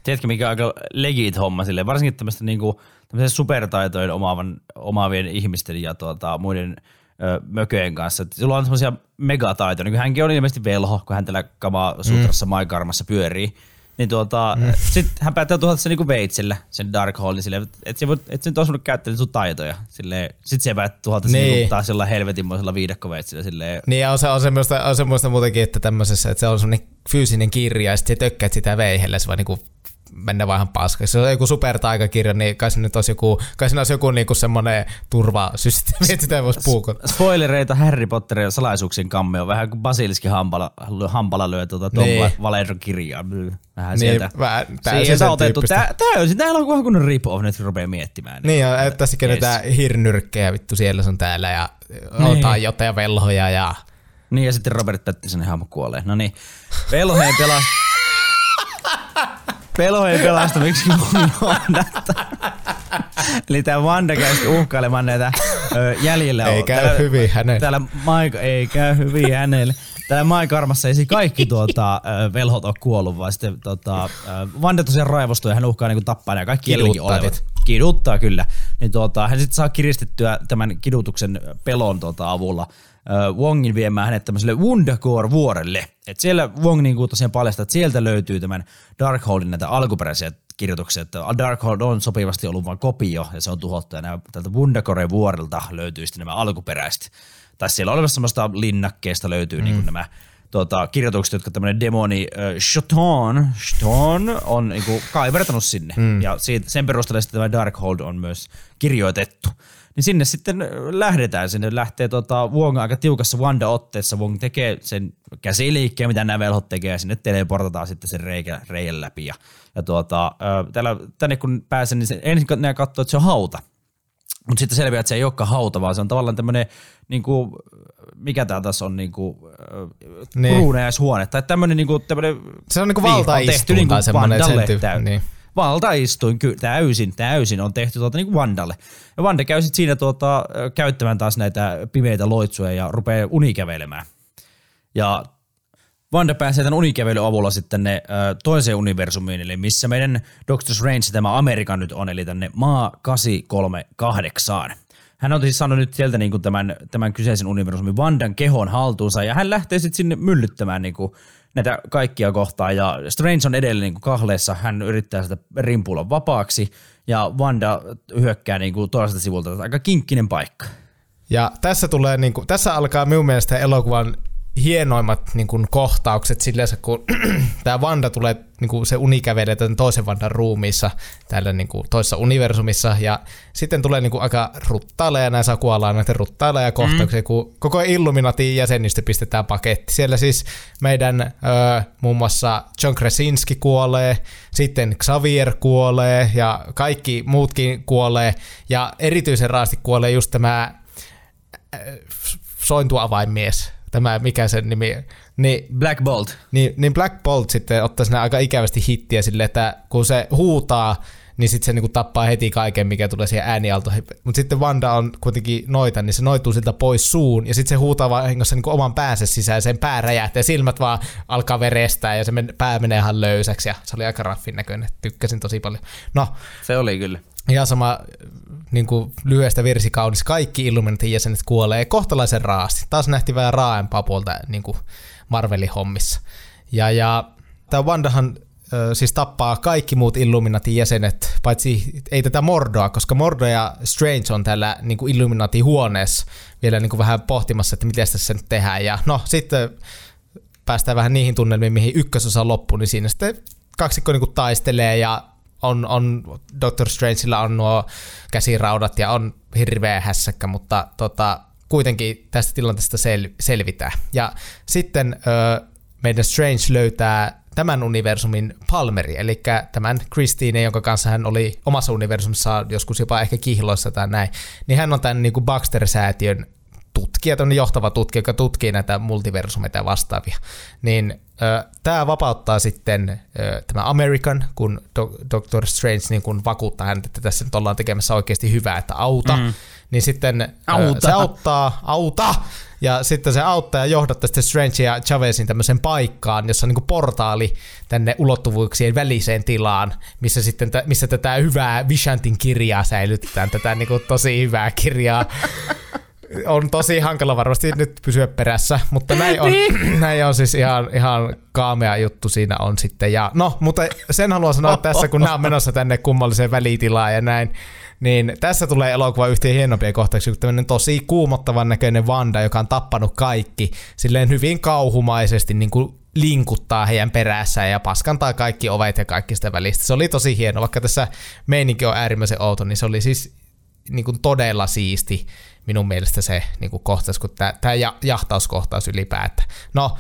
Tiedätkö, mikä on aika legit homma sille, varsinkin tämmöistä niinku, supertaitojen omaavan, omaavien ihmisten ja tuota, muiden ö, mököjen kanssa. Et Sulla on semmoisia megataitoja, niin kuin hänkin on ilmeisesti velho, kun hän tällä kamaa sutrassa mm. Maikarmassa pyörii. Niin tuota, mm. sitten hän päättää tuhota sen niinku veitsellä, sen Darkholdin silleen, että et se, voit- et se nyt olisi voinut käyttää sun taitoja. Silleen, sit se päättää tuhota sen Niin. niinku taas jollain helvetinmoisella viidakkoveitsellä silleen. Niin ja on, se, on, semmoista, on semmoista muutenkin, että tämmöisessä, että se on semmoinen fyysinen kirja ja sitten tökkäät sitä veihelle, se vaan niinku mennä ihan paskaksi. Se on joku supertaikakirja, niin kai se nyt olisi joku, kai siinä olisi joku niinku semmoinen turvasysteemi, että sitä ei voisi puukottaa. Spoilereita Harry Potterin salaisuuksien kamme on vähän kuin Basiliski hampala, hampala lyö tuota Tom Niin. niin. Valeron kirjaa. Vähän Niin, sieltä. vähän täysin Sieltä otettu. Tää, tää on tää on kunnon rip-off nyt rupeaa miettimään. Niin ja että tässä Yes. kennetään hirnyrkkejä vittu siellä sun täällä ja Niin. jotain velhoja ja Niin ja sitten Robert Pattinsonin hahmo kuolee. No niin. Velheen pelas... Pelhojen pelastamiksi Wandasta. Eli tää Wanda käy uhkailemaan näitä ö, jäljellä. Ei käy täällä- hyvin hänelle. Täällä Mike, ei käy hyvin hänelle. Täällä Maikarmassa ei siis kaikki tuota, velhot ole kuollut, vaan sitten tota, Wanda tosiaan raivostuu ja hän uhkaa niinku tappaa nämä kaikki jäljellä olevat. Kiduttaa kyllä. Niin tuota, hän sitten saa kiristettyä tämän kidutuksen pelon tuota, avulla Wongin viemään hänet tämmöiselle Wundagore-vuorelle. Et siellä Wong niinku tosiaan paljastaa, että sieltä löytyy tämän Darkholdin näitä alkuperäisiä kirjoituksia, että Darkhold on sopivasti ollut vain kopio ja se on tuhottu ja nämä, tältä Wundagore-vuorelta löytyy sitten nämä alkuperäiset. Tai siellä olevassa semmoista linnakkeesta löytyy mm. niin nämä tuota, kirjoitukset, jotka tämmöinen demoni äh, Shoton, Shoton on niin kuin, kaivertanut sinne. Mm. Ja siitä, sen perusteella sitten tämä Darkhold on myös kirjoitettu. Niin sinne sitten äh, lähdetään. Sinne lähtee tota, Wong aika tiukassa Wanda-otteessa. Wong tekee sen käsiliikkeen, mitä nämä velhot tekee, ja sinne teleportataan sitten sen reikä, reijän läpi. Ja, ja tuota, täällä, tänne kun pääsen, niin ensin ne katsoo, että se on hauta. Mutta sitten selviää, että se ei olekaan hauta, vaan se on tavallaan tämmöinen, niinku, mikä tää tässä on, niinku, Niin. niin. kruunajaishuone. Tai tämmöinen niinku, tämmöinen Se on niinku niin, valtaistuin on tehty niinku tai semmoinen sen täy- niin. Valtaistuin ky- täysin, täysin on tehty tuota niin Wandalle. Ja Wanda käy sitten siinä tuota, käyttämään taas näitä pimeitä loitsuja ja rupeaa unikävelemään. Ja Wanda pääsee tämän unikävelyn avulla sitten tänne ö, toiseen universumiin, eli missä meidän Doctor Strange tämä Amerikan nyt on, eli tänne maa 838. Hän on siis saanut nyt sieltä niin kuin tämän, tämän kyseisen universumin Vandan kehon haltuunsa, ja hän lähtee sitten sinne myllyttämään niin kuin näitä kaikkia kohtaan, ja Strange on edelleen niin kuin kahleessa, hän yrittää sitä rimpulla vapaaksi, ja Wanda hyökkää niin kuin toiselta sivulta, aika kinkkinen paikka. Ja tässä, tulee, niin kuin, tässä alkaa minun mielestä elokuvan hienoimmat niin kuin, kohtaukset silleen, kun tämä Vanda tulee, niin kuin, se uni kävelee tämän toisen Vandan ruumiissa täällä niin kuin, toisessa universumissa, ja sitten tulee niin kuin, aika ruttaaleja, näissä kuollaan näitä ruttaaleja kohtauksia, mm. kun koko Illuminatin jäsenistä pistetään paketti. Siellä siis meidän ö, muun muassa John Krasinski kuolee, sitten Xavier kuolee, ja kaikki muutkin kuolee, ja erityisen raasti kuolee just tämä äh, sointuavainmies, tämä mikä sen nimi, niin, Black Bolt. niin, niin Black Bolt sitten ottaa sinne aika ikävästi hittiä sille, että kun se huutaa, niin sitten se niinku tappaa heti kaiken, mikä tulee siihen äänialtoihin. Mutta sitten Wanda on kuitenkin noita, niin se noituu siltä pois suun, ja sitten se huutaa vahingossa niinku oman päänsä sisään, sen pää räjähtää, silmät vaan alkaa verestää, ja se men, pää menee ihan löysäksi, ja se oli aika raffin näköinen, tykkäsin tosi paljon. No, Se oli kyllä. ihan sama niin kuin lyhyestä virsi kaunis, kaikki Illuminatin jäsenet kuolee kohtalaisen raasti. Taas nähtiin vähän raaempaa puolta niin kuin Marvelin hommissa. Ja, ja tämä Wandahan siis tappaa kaikki muut Illuminatin jäsenet, paitsi ei tätä Mordoa, koska Mordo ja Strange on täällä niin kuin Illuminatin huoneessa vielä niin kuin vähän pohtimassa, että miten tässä nyt tehdään. Ja no sitten päästään vähän niihin tunnelmiin, mihin ykkösosa loppui, niin siinä sitten kaksikko niin kuin taistelee ja on, on Doctor Strangella on nuo käsiraudat ja on hirveä hässäkkä, mutta tota, kuitenkin tästä tilanteesta sel, selvitään. Ja sitten ö, meidän Strange löytää tämän universumin Palmeri, eli tämän Christine, jonka kanssa hän oli omassa universumissaan joskus jopa ehkä kihloissa tai näin, niin hän on tämän niin kuin Baxter-säätiön tutkija, tämmöinen johtava tutkija, joka tutkii näitä multiversumeita ja vastaavia, niin tämä vapauttaa sitten ö, tämä American, kun Do- Doctor Strange niin kun vakuuttaa häntä, että tässä nyt ollaan tekemässä oikeasti hyvää, että auta, mm. niin sitten ö, Auta. se auttaa, auta, ja sitten se auttaa ja johdattaa sitten Strange ja Chavezin tämmöiseen paikkaan, jossa on niin portaali tänne ulottuvuuksien väliseen tilaan, missä sitten missä tätä hyvää Vishantin kirjaa säilytetään, tätä niin tosi hyvää kirjaa on tosi hankala varmasti nyt pysyä perässä, mutta näin on, näin on siis ihan, ihan kaamea juttu siinä on sitten. Ja, no, mutta sen haluan sanoa tässä, kun nämä on menossa tänne kummalliseen välitilaan ja näin, niin tässä tulee elokuva yhtiön hienompia kohtauksia, kun tämmöinen tosi kuumottavan näköinen Vanda, joka on tappanut kaikki, silleen hyvin kauhumaisesti niin kuin linkuttaa heidän perässään ja paskantaa kaikki ovet ja kaikki sitä välistä. Se oli tosi hieno, vaikka tässä meininki on äärimmäisen outo, niin se oli siis niin kuin todella siisti minun mielestä se niin kuin kohtaus, kun tämä jahtauskohtaus ylipäätään. No,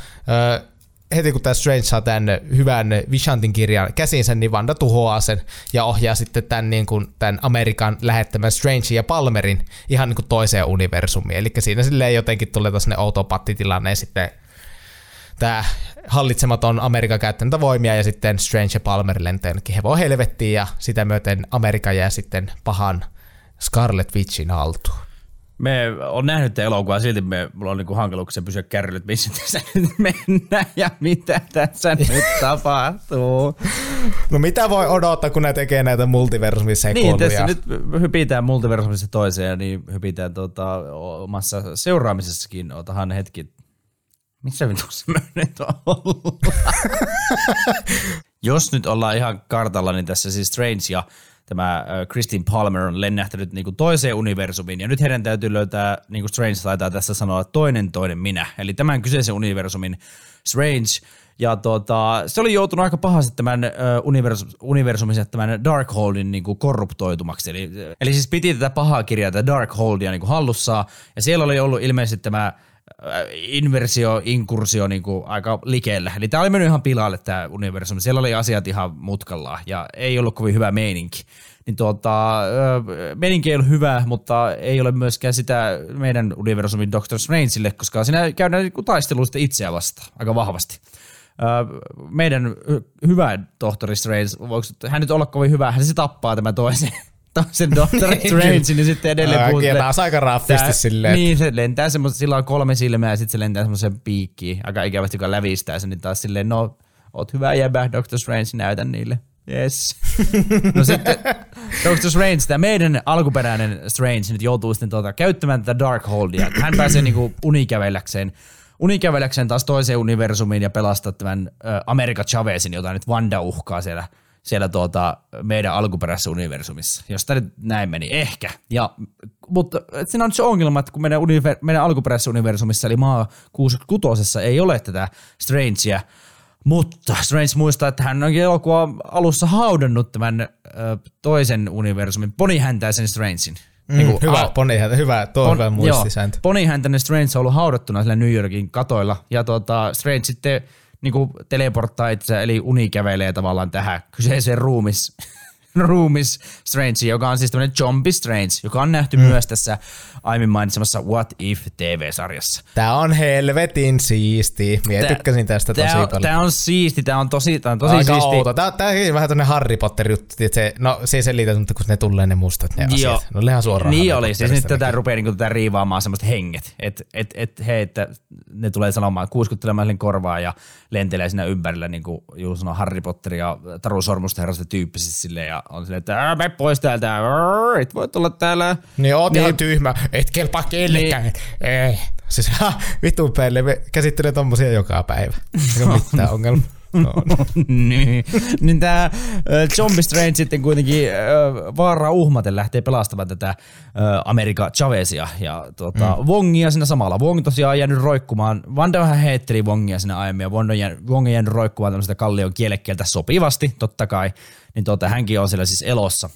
heti kun tämä Strange saa tämän hyvän Vishantin kirjan käsinsä, niin Wanda tuhoaa sen ja ohjaa sitten tämän, niin kuin, tämän Amerikan lähettämän Strange ja Palmerin ihan niin kuin toiseen universumiin. Eli siinä silleen jotenkin tulee taas ne outo pattitilanne ja sitten tämä hallitsematon Amerikan käyttänyt voimia ja sitten Strange ja Palmer lentää jonnekin hevon helvettiin ja sitä myöten Amerikka jää sitten pahan Scarlet Witchin haltuun. Me on nähnyt tämän elokuvan, silti me, mulla on niinku hankaluuksia pysyä kärryllä, että missä tässä nyt mennään ja mitä tässä nyt tapahtuu. No mitä voi odottaa, kun ne tekee näitä multiversumisekoiluja? Niin, tässä nyt hypitään multiversumista toiseen, niin hypitään tota, omassa seuraamisessakin. Otahan hetki. Missä vitussa me nyt ollaan? Jos nyt ollaan ihan kartalla, niin tässä siis Strange ja tämä Christine Palmer on lennähtänyt niinku toiseen universumiin, ja nyt heidän täytyy löytää, niin kuin Strange taitaa tässä sanoa, toinen toinen minä. Eli tämän kyseisen universumin Strange, ja tota, se oli joutunut aika pahasti tämän äh, universum, universumin tämän Darkholdin niinku korruptoitumaksi. Eli, eli siis piti tätä pahaa kirjaa, tätä Darkholdia niinku hallussaan, ja siellä oli ollut ilmeisesti tämä inversio, inkursio niin kuin aika likellä. Eli tämä oli mennyt ihan pilalle tämä universumi. Siellä oli asiat ihan mutkallaan ja ei ollut kovin hyvä meininki. Niin tuota, meininki ei ollut hyvä, mutta ei ole myöskään sitä meidän universumin Doctor Strangeille, koska siinä käydään niin taistelu itseä vastaan aika vahvasti. meidän hy- hyvä tohtori Strange, voiko hän nyt olla kovin hyvä, hän se tappaa tämän toisen, toisen tohtori Strange, niin sitten edelleen Ää, puhuu, kielää aika raffisti silleen, Niin, se lentää semmoista, sillä on kolme silmää ja sitten se lentää semmoisen piikkiin, aika ikävästi, joka lävistää sen, niin taas silleen, no, oot hyvä jäbä, Doctor Strange, näytän niille. Yes. No sitten Doctor Strange, tämä meidän alkuperäinen Strange nyt joutuu sitten tuota, käyttämään tätä Darkholdia. Hän pääsee niinku unikävelläkseen, unikävelläkseen taas toiseen universumiin ja pelastaa tämän ä, America Chavezin, jota nyt Wanda uhkaa siellä, siellä tuota, meidän alkuperäisessä universumissa. Jos tämä nyt näin meni, ehkä. Ja, mutta siinä on se ongelma, että kun meidän, univer, meidän alkuperäisessä universumissa, eli maa 66 ei ole tätä Strangea, mutta Strange muistaa, että hän onkin elokuva alussa haudannut tämän ö, toisen universumin, ponihäntäisen Strangein. Mm, hyvä, poni, hyvä, tuo on hyvä muistisääntö. Ponihäntäinen Strange on ollut haudattuna siellä New Yorkin katoilla, ja tota, Strange sitten niinku teleporttaa itse, eli uni kävelee tavallaan tähän kyseiseen ruumis, ruumis Strange, joka on siis tämmöinen zombie Strange, joka on nähty mm. myös tässä aiemmin mainitsemassa What If TV-sarjassa. Tää on helvetin siisti. Mie Tää- tykkäsin tästä tosi Tää on, paljon. tää on siisti, tää on tosi, tää on tosi Aika siisti. outo. Tää, tää on vähän tämmönen Harry Potter juttu, että se, no se ei selitä, mutta kun ne tulee ne mustat ne Joo. asiat. No ihan suoraan Niin Harry oli, siis nyt tätä rupeaa niinku tätä riivaamaan semmoista henget, että et, et, hei, että ne tulee sanomaan, kuiskuttelemaan sen korvaa ja lentelee siinä ympärillä niin kuin Juus Harry Potter ja Taru Sormusta herrasta tyyppisesti silleen ja on silleen, että "Ää, mene pois täältä, Arr, et voi tulla täällä. Niin oot Niin ihan tyhmä, et kelpaa kellekään. Niin. Ei. Siis ha, vitun pelle, me käsittelee tommosia joka päivä. Ei ole mitään ongelmaa. No, niin, niin tämä Zombie Strange sitten kuitenkin vaaraa uhmaten lähtee pelastamaan tätä Amerika Chavezia ja tota, mm. Wongia siinä samalla. Wong tosiaan on jäänyt roikkumaan, Wanda vähän heitteli Wongia siinä aiemmin ja Wong on jäänyt, Wong on jäänyt roikkumaan tämmöistä kallion kielekkeeltä sopivasti, totta kai, niin tota, hänkin on siellä siis elossa.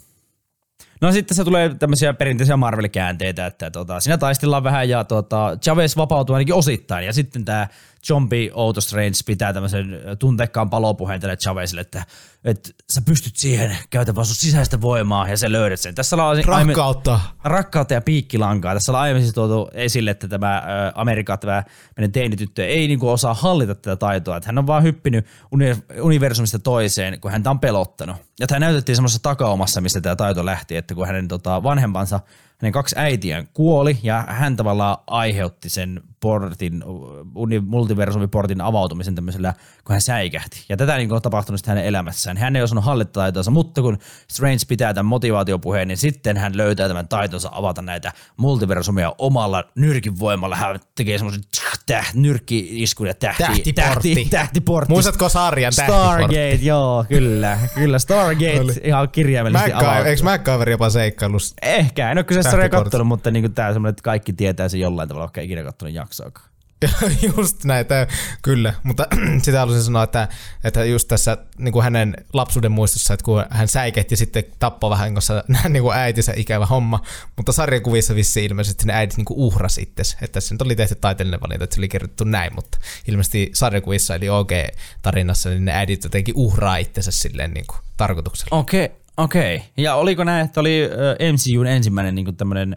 No sitten se tulee tämmöisiä perinteisiä Marvel-käänteitä, että tota, siinä taistellaan vähän ja tota, Chavez vapautuu ainakin osittain. Ja sitten tämä Zombie Outo Strange pitää tämmöisen tunteikkaan palopuheen tälle Chavezille, että, että sä pystyt siihen, käytä vaan sun sisäistä voimaa ja sä löydät sen. Tässä ollaan aiemmin- Rakkautta. rakkautta ja piikkilankaa. Tässä on aiemmin siis tuotu esille, että tämä Amerikka, tämä meidän teinityttö ei niinku osaa hallita tätä taitoa. Että hän on vaan hyppinyt uni- universumista toiseen, kun häntä on pelottanut. Ja tämä näytettiin semmoisessa takaomassa, mistä tämä taito lähti, että kun hänen tota, vanhempansa, hänen kaksi äitiään kuoli ja hän tavallaan aiheutti sen portin, uni- multiversumiportin avautumisen tämmöisellä, kun hän säikähti. Ja tätä niin on tapahtunut hänen elämässään. Hän ei osannut hallita taitoansa, mutta kun Strange pitää tämän motivaatiopuheen, niin sitten hän löytää tämän taitonsa avata näitä multiversumia omalla nyrkin voimalla. Hän tekee semmoisen täh, nyrkki-iskun ja tähti, Tähtiportti. tähti, tähtiportti. Muistatko sarjan Tähtiportti? Stargate, joo, kyllä. Kyllä, Stargate ihan kirjaimellisesti MacGyver, avautuu. eikö MacGyver jopa seikkailu? Ehkä, en ole kyseessä sarjaa kattonut, mutta niin tämä on semmoinen, että kaikki tietää sen jollain tavalla, vaikka ei ikinä kattonut jaksoakaan. just näitä, kyllä. Mutta sitä haluaisin sanoa, että, että just tässä niin kuin hänen lapsuuden muistossa, että kun hän säikehti sitten tappoi vähän kanssa niin kuin äitinsä ikävä homma, mutta sarjakuvissa vissiin ilmeisesti ne äidit niin kuin uhrasi itse. Että tässä nyt oli tehty taiteellinen valinta, että se oli kirjoitettu näin, mutta ilmeisesti sarjakuvissa eli OG-tarinassa niin ne äidit jotenkin uhraa itsensä silleen niin kuin tarkoituksella. Okei, okei. Ja oliko näin, että oli MCUn ensimmäinen niin tämmöinen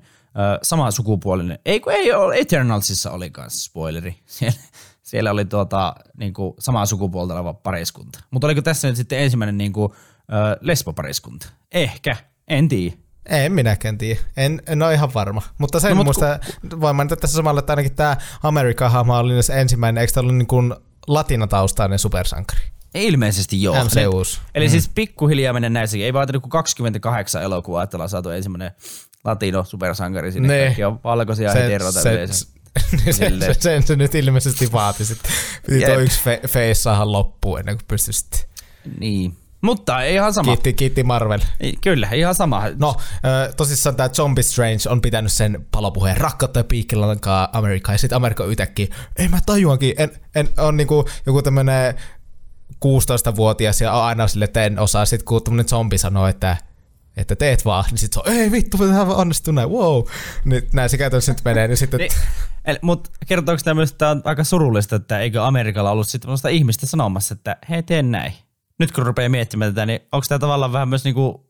sama sukupuolinen, ei kun ei ole, Eternalsissa oli kanssa spoileri. Siellä, siellä oli tuota, niin kuin, samaa sukupuolta oleva pariskunta. Mutta oliko tässä nyt sitten ensimmäinen niin kuin, lesbopariskunta? Ehkä, en tiedä. En minäkään tiedä. En, en ole ihan varma. Mutta sen No, mut muista, voin mainita tässä samalla, että ainakin tämä America-hahmo oli se ensimmäinen, eikö tämä ollut niin kuin latinataustainen supersankari? Ilmeisesti joo. MCUs. Eli siis pikkuhiljaa mennä näissäkin. Ei vaatinut kuin 28 elokuvaa, että ollaan saatu ensimmäinen latino supersankari sinne. Ne. Kaikki on valkoisia Se- heteroita se- yleensä. sen, sen, sen se nyt ilmeisesti vaati sitten. Piti tuo yksi fe, face saada loppuun ennen kuin pystyi sitten. Niin. Mutta ei ihan sama. Kiitti, kiitti Marvel. Ei, Kyllä, ihan sama. No, tosissaan tämä Zombie Strange on pitänyt sen palopuheen rakkautta ja piikkilankaa Amerikkaan, ja sitten Amerikka yhtäkkiä, ei mä tajuankin, en, en on niinku joku tämmönen 16-vuotias ja on aina sille, että en osaa, sit kun tämmönen zombi sanoo, että että teet vaan, niin sit se on, ei vittu, tämä onnistuu näin, wow. Niin näin se käytännössä nyt menee, niin sitten, Niin, mutta kertooko tämä myös, että on aika surullista, että eikö Amerikalla ollut sitten ihmistä sanomassa, että hei, tee näin. Nyt kun rupeaa miettimään tätä, niin onko tämä tavallaan vähän myös niinku,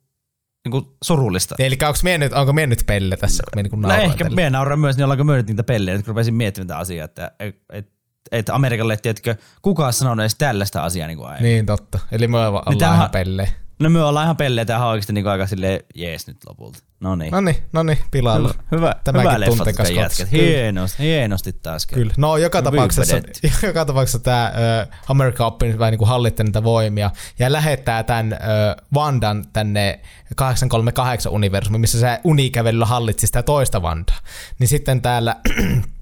niinku surullista? eli onko mie nyt, onko mie nyt pelle tässä, kun mie niinku No ehkä tälle? nauraa myös, niin ollaanko me nyt niitä pellejä, nyt kun rupesin miettimään tätä asiaa, että et, et, että Amerikalle, tiedätkö, kukaan on sanonut edes tällaista asiaa niin kuin aiemmin. Niin totta. Eli me ollaan Niin tämähän- ihan pelleen. No me ollaan ihan pelleitä ja oikeasti niin aika silleen jees nyt lopulta. No niin. No niin, no niin, pilalla. Hyvä, Tämäkin hyvä leffa tuntekas jätkät. Kyllä. Hienosti, hienosti taas. kerran. Kyllä. No joka tapauksessa, joka tapauksessa tämä äh, Amerikka oppi vähän niin kuin hallitte niitä voimia ja lähettää tämän äh, Vandan tänne 838 universumiin, missä se unikävelyllä hallitsi sitä toista Vandaa. Niin sitten täällä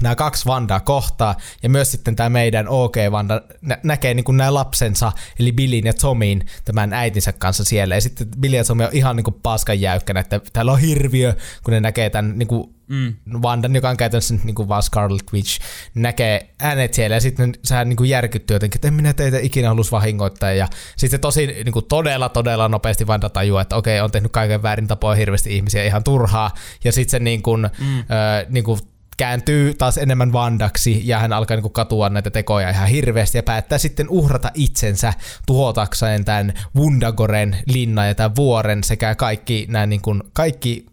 nämä kaksi Vandaa kohtaa, ja myös sitten tämä meidän OK-Vanda nä- näkee niin nämä lapsensa, eli Billin ja Tomin, tämän äitinsä kanssa siellä, ja sitten Billy ja Tommy on ihan niin kuin paskan jäykkänä, että täällä on hirviö, kun ne näkee tämän niin kuin mm. Vandan, joka on käytännössä niin kuin vaan Scarlet Witch, näkee äänet siellä, ja sitten sehän niin kuin järkyttyy jotenkin, että en minä teitä ikinä halus vahingoittaa, ja sitten tosi niin kuin todella, todella nopeasti Vanda tajuaa, että okei, on tehnyt kaiken väärin, tapoa hirveästi ihmisiä ihan turhaa, ja sitten se niin kuin, mm. ö, niin kuin kääntyy taas enemmän Vandaksi ja hän alkaa niinku katua näitä tekoja ihan hirveästi ja päättää sitten uhrata itsensä tuhotakseen tämän Wundagoren linnan ja tämän vuoren sekä kaikki nämä niinku, kaikki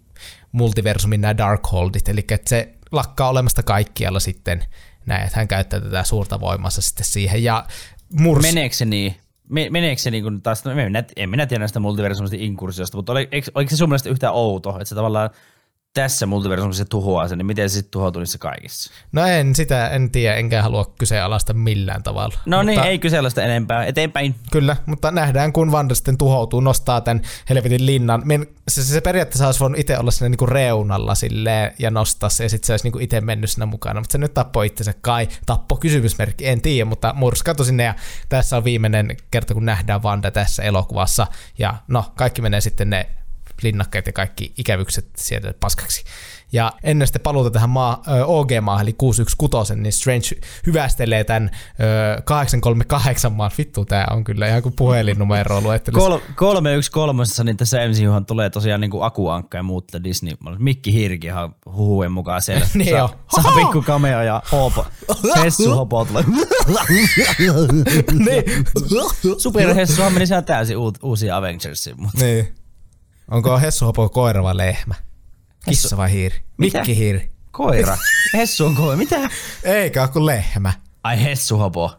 multiversumin nämä Darkholdit, eli että se lakkaa olemasta kaikkialla sitten näin, että hän käyttää tätä suurta voimansa sitten siihen ja murs... Meneekö se niin? Me- Meneekö se niin kuin taas, no, en, minä, en minä tiedä näistä multiversumista inkursiosta, mutta oli, eikö, oliko se sun mielestä yhtään outo, että se tavallaan tässä multiversumissa se tuhoaa sen, niin miten se sitten tuhoutuu niissä kaikissa? No en sitä, en tiedä, enkä halua kyseenalaista millään tavalla. No niin, Mutta- ei kysellä sitä enempää. Eteenpäin. Kyllä, mutta nähdään, kun Vanda sitten tuhoutuu, nostaa tämän helvetin linnan. Men, se, se, periaatteessa olisi voinut itse olla siinä niinku reunalla silleen, ja nostaa se, ja sitten se olisi niinku itse mennyt siinä mukana. Mutta se nyt tappoi itsensä kai. Tappo kysymysmerkki, en tiedä, mutta murskattu sinne, ja tässä on viimeinen kerta, kun nähdään Vanda tässä elokuvassa. Ja no, kaikki menee sitten ne linnakkeet ja kaikki ikävykset sieltä paskaksi. Ja ennen sitten paluuta tähän maa, OG-maahan, eli 616, niin Strange hyvästelee tämän ö, 838 maan. Vittu, tää on kyllä ihan kuin puhelinnumero luettelis. Kol- 313, niin tässä MCUhan tulee tosiaan niin kuin akuankka ja muut Disney. Mikki Hirki ihan huhujen mukaan siellä. Niin saa, saa pikku cameo ja hopo. Hessu hopo tulee. niin. Super Hessuhan meni ihan täysin uusia Avengersiin. Mutta niin. Onko Hessu Hopo koira vai lehmä? Kissa vai hiiri? Mitä? Mikki hiiri. koira. Hessu on koira. Mitä? Eikä ole kuin lehmä. Ai Hessu hopo.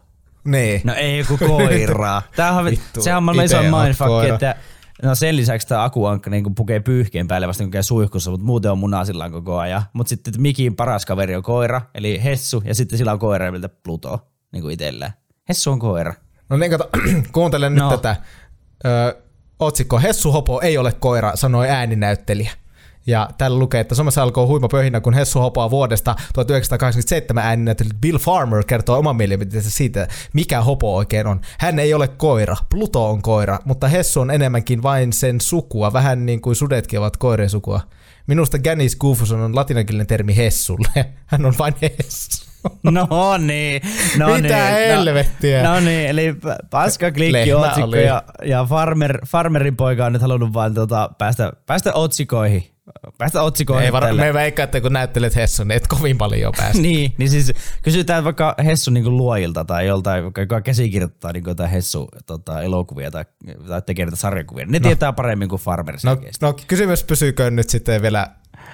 Niin. No ei joku koira. Tämähän on, Vittu, sehän on maailman oot mindfuck, koira. että No sen lisäksi tämä akuankka niin pukee pyyhkeen päälle vasta kun käy suihkussa, mutta muuten on munasillaan koko ajan. Mutta sitten Mikin paras kaveri on koira, eli Hessu, ja sitten sillä on koira miltä Pluto niin kuin itsellään. Hessu on koira. No niin, kato, kuuntele nyt No. tätä. Ö, otsikko Hessu Hopo ei ole koira, sanoi ääninäyttelijä. Ja täällä lukee, että somessa alkoi huima pöhinä, kun Hessu Hopoa vuodesta 1987 ääninäyttelijä Bill Farmer kertoo oman mielipiteensä siitä, mikä Hopo oikein on. Hän ei ole koira, Pluto on koira, mutta Hessu on enemmänkin vain sen sukua, vähän niin kuin sudetkin ovat koirien sukua. Minusta Ganis Goofus on latinankielinen termi Hessulle. Hän on vain Hessu. No niin. No Mitä niin. helvettiä? No, no niin, eli paska klikki otsikko oli. ja, ja farmer, farmerin poika on nyt halunnut vain tota, päästä, päästä otsikoihin. Päästä otsikoihin Ei var- me veikkaa, että kun näyttelet Hessun, niin et kovin paljon pääse. niin, niin siis kysytään vaikka Hessun niin luojilta tai joltain, joka- käsikirjoittaa niin jotain Hessu tota, elokuvia tai, tai tekee niitä sarjakuvia. Ne no. tietää paremmin kuin Farmer No, no kysymys pysyykö nyt sitten vielä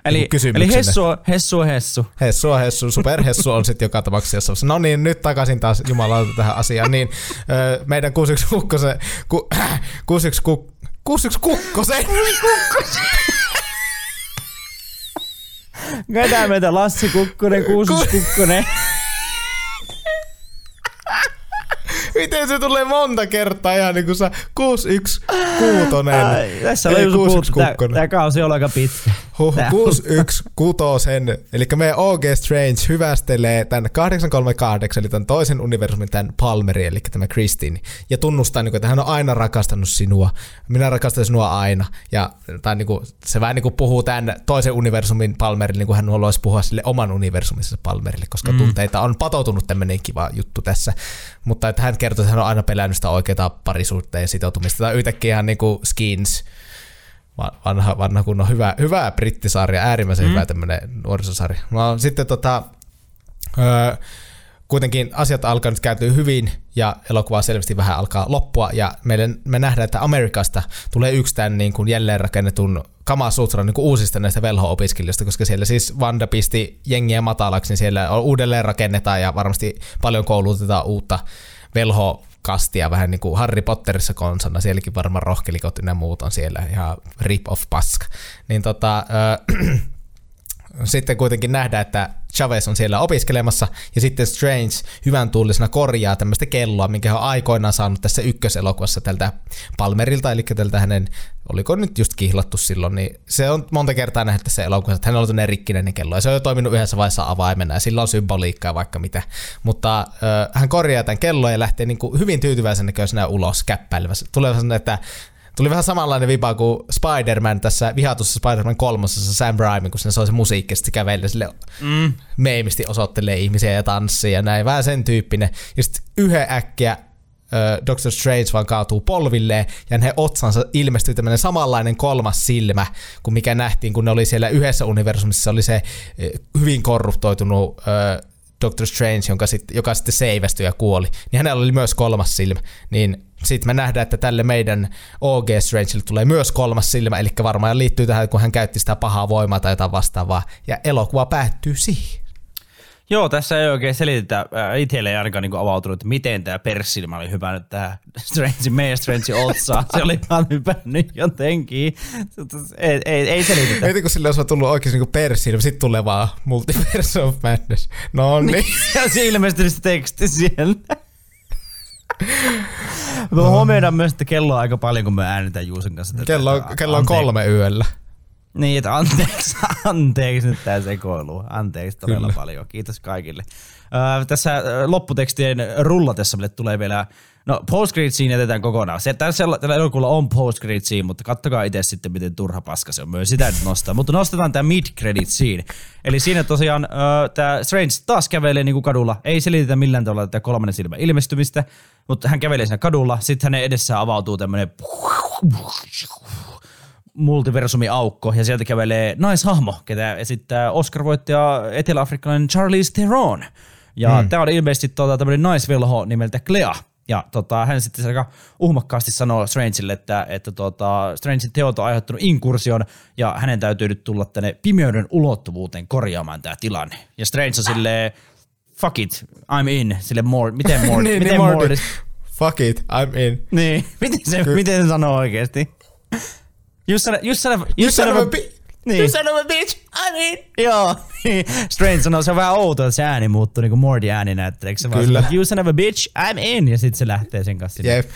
eli, eli Hessu, on- Hessu on Hessu. Hessu on Hessu, super Hessu on sitten joka tapauksessa. No niin, nyt takaisin taas jumalauta tähän asiaan. Niin, ö, meidän 61 kukkosen, ku, 61 kuk, 61 kukkosen, Ketä meitä Lassi Kukkonen, Kuusus Kukkonen. Miten se tulee monta kertaa ihan niin kuin sä 616. Ai, Tässä oli just puhuttu, tää, 616. tää kausi on aika pitkä. Huh, Tää- 616, eli meidän OG Strange hyvästelee tämän 838, eli tämän toisen universumin, tämän Palmeri, eli tämä Christine, ja tunnustaa, niin kuin, että hän on aina rakastanut sinua, minä rakastan sinua aina, ja tai, niin kuin, se vähän niin kuin puhuu tämän toisen universumin Palmerille, niin kuin hän haluaisi puhua sille oman universuminsa Palmerille, koska mm. tunteita on patoutunut tämmöinen kiva juttu tässä, mutta että hän kertoo, että hän on aina pelännyt sitä oikeaa parisuhteen sitoutumista, tai yhtäkkiä ihan niin kuin Skins, Va- vanha, vanha kunnon hyvä, hyvä brittisarja, äärimmäisen mm. hyvä tämmönen nuorisosarja. No sitten tota, öö, kuitenkin asiat alkaa nyt kääntyä hyvin ja elokuva selvästi vähän alkaa loppua ja meille, me nähdään, että Amerikasta tulee yksi tämän niin kuin jälleenrakennetun Kama Sutran niin kuin uusista näistä velho-opiskelijoista, koska siellä siis Vanda pisti jengiä matalaksi, niin siellä uudelleen rakennetaan ja varmasti paljon koulutetaan uutta velho kastia vähän niin kuin Harry Potterissa konsana, sielläkin varmaan rohkelikot ja muut on siellä ihan rip of paska. Niin tota, ö, sitten kuitenkin nähdään, että Chavez on siellä opiskelemassa, ja sitten Strange hyvän tuulisena korjaa tämmöistä kelloa, minkä hän on aikoinaan saanut tässä ykköselokuvassa tältä Palmerilta, eli tältä hänen, oliko nyt just kihlattu silloin, niin se on monta kertaa nähty tässä elokuvassa, että hän on ollut rikkinäinen kello, ja se on jo toiminut yhdessä vaiheessa avaimena, ja sillä on symboliikkaa vaikka mitä. Mutta äh, hän korjaa tämän kellon ja lähtee niin kuin hyvin tyytyväisen näköisenä ulos käppäilevässä. Tulee että Tuli vähän samanlainen vipa kuin Spider-Man tässä vihatussa Spider-Man kolmosessa Sam Raimi, kun se on se musiikki, ja sitten kävelee sille mm. meimisti osoittelee ihmisiä ja tanssii ja näin. Vähän sen tyyppinen. Ja sitten yhden äkkiä Doctor Strange vaan kaatuu polvilleen ja hänen otsansa ilmestyy tämmöinen samanlainen kolmas silmä kuin mikä nähtiin, kun ne oli siellä yhdessä universumissa. Se oli se hyvin korruptoitunut Doctor Strange, jonka sit, joka sitten seivästyi ja kuoli. Niin hänellä oli myös kolmas silmä. Niin sitten me nähdään, että tälle meidän OG Strangelle tulee myös kolmas silmä, eli varmaan liittyy tähän, kun hän käytti sitä pahaa voimaa tai jotain vastaavaa. Ja elokuva päättyy siihen. Joo, tässä ei oikein selitetä, itselle ei ainakaan niinku avautunut, että miten tämä perssilmä oli hypännyt tähän Strange, meidän Strange otsaan. Se oli vaan hypännyt jotenkin. Ei, ei, ei selitetä. Mietin, kun sille olisi tullut oikein niinku perssilmä, sitten tulee vaan Multiverse of Madness. No niin. ja se ilmeisesti se teksti siellä. Me huomioidaan myös, että kello on aika paljon, kun me äänetään Juusen kanssa. Tätä. Kello, on, kello on kolme yöllä. Niin, että anteeksi, anteeksi nyt tämä sekoilu. Anteeksi todella Kyllä. paljon. Kiitos kaikille. Öö, tässä lopputekstien rullatessa meille tulee vielä, no post scene jätetään kokonaan. Se, tällä, tällä elokuvalla on post scene, mutta kattokaa itse sitten, miten turha paska se on. Myös sitä nyt nostaa. mutta nostetaan tämä mid credit scene. Eli siinä tosiaan öö, tämä Strange taas kävelee niin kuin kadulla. Ei selitetä millään tavalla tätä kolmannen silmän ilmestymistä, mutta hän kävelee siinä kadulla. Sitten hänen edessään avautuu tämmöinen multiversumi-aukko ja sieltä kävelee naishahmo, ketä esittää Oscar-voittaja etelä-afrikkalainen Charlize Theron. Ja hmm. tämä on ilmeisesti tota, tämmöinen naisvelho nimeltä Clea. Ja tota, hän sitten aika uhmakkaasti sanoo Strangelle, että, että tota, Strangein teot on aiheuttanut inkursion ja hänen täytyy nyt tulla tänne pimeyden ulottuvuuteen korjaamaan tämä tilanne. Ja Strange on silleen, fuck it, I'm in, sille more, miten more, niin, miten niin, more, fuck it, I'm in. Niin, miten se, miten se sanoo oikeasti? You son, you son of, you You son of a, bi- niin. You son of a bitch, I mean. Joo. Strange sanoo, se on vähän outo, että se ääni muuttuu niin kuin Morty ääni näytteleeksi. Vaan Kyllä. sanoo, you son of a bitch, I'm in. Ja sitten se lähtee sen kanssa. Jep.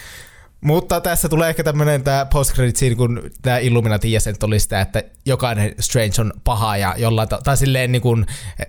Mutta tässä tulee ehkä tämmöinen tämä post scene, kun tämä Illuminati jäsenet oli sitä, että jokainen Strange on paha ja jollain ta- tai silleen niin kuin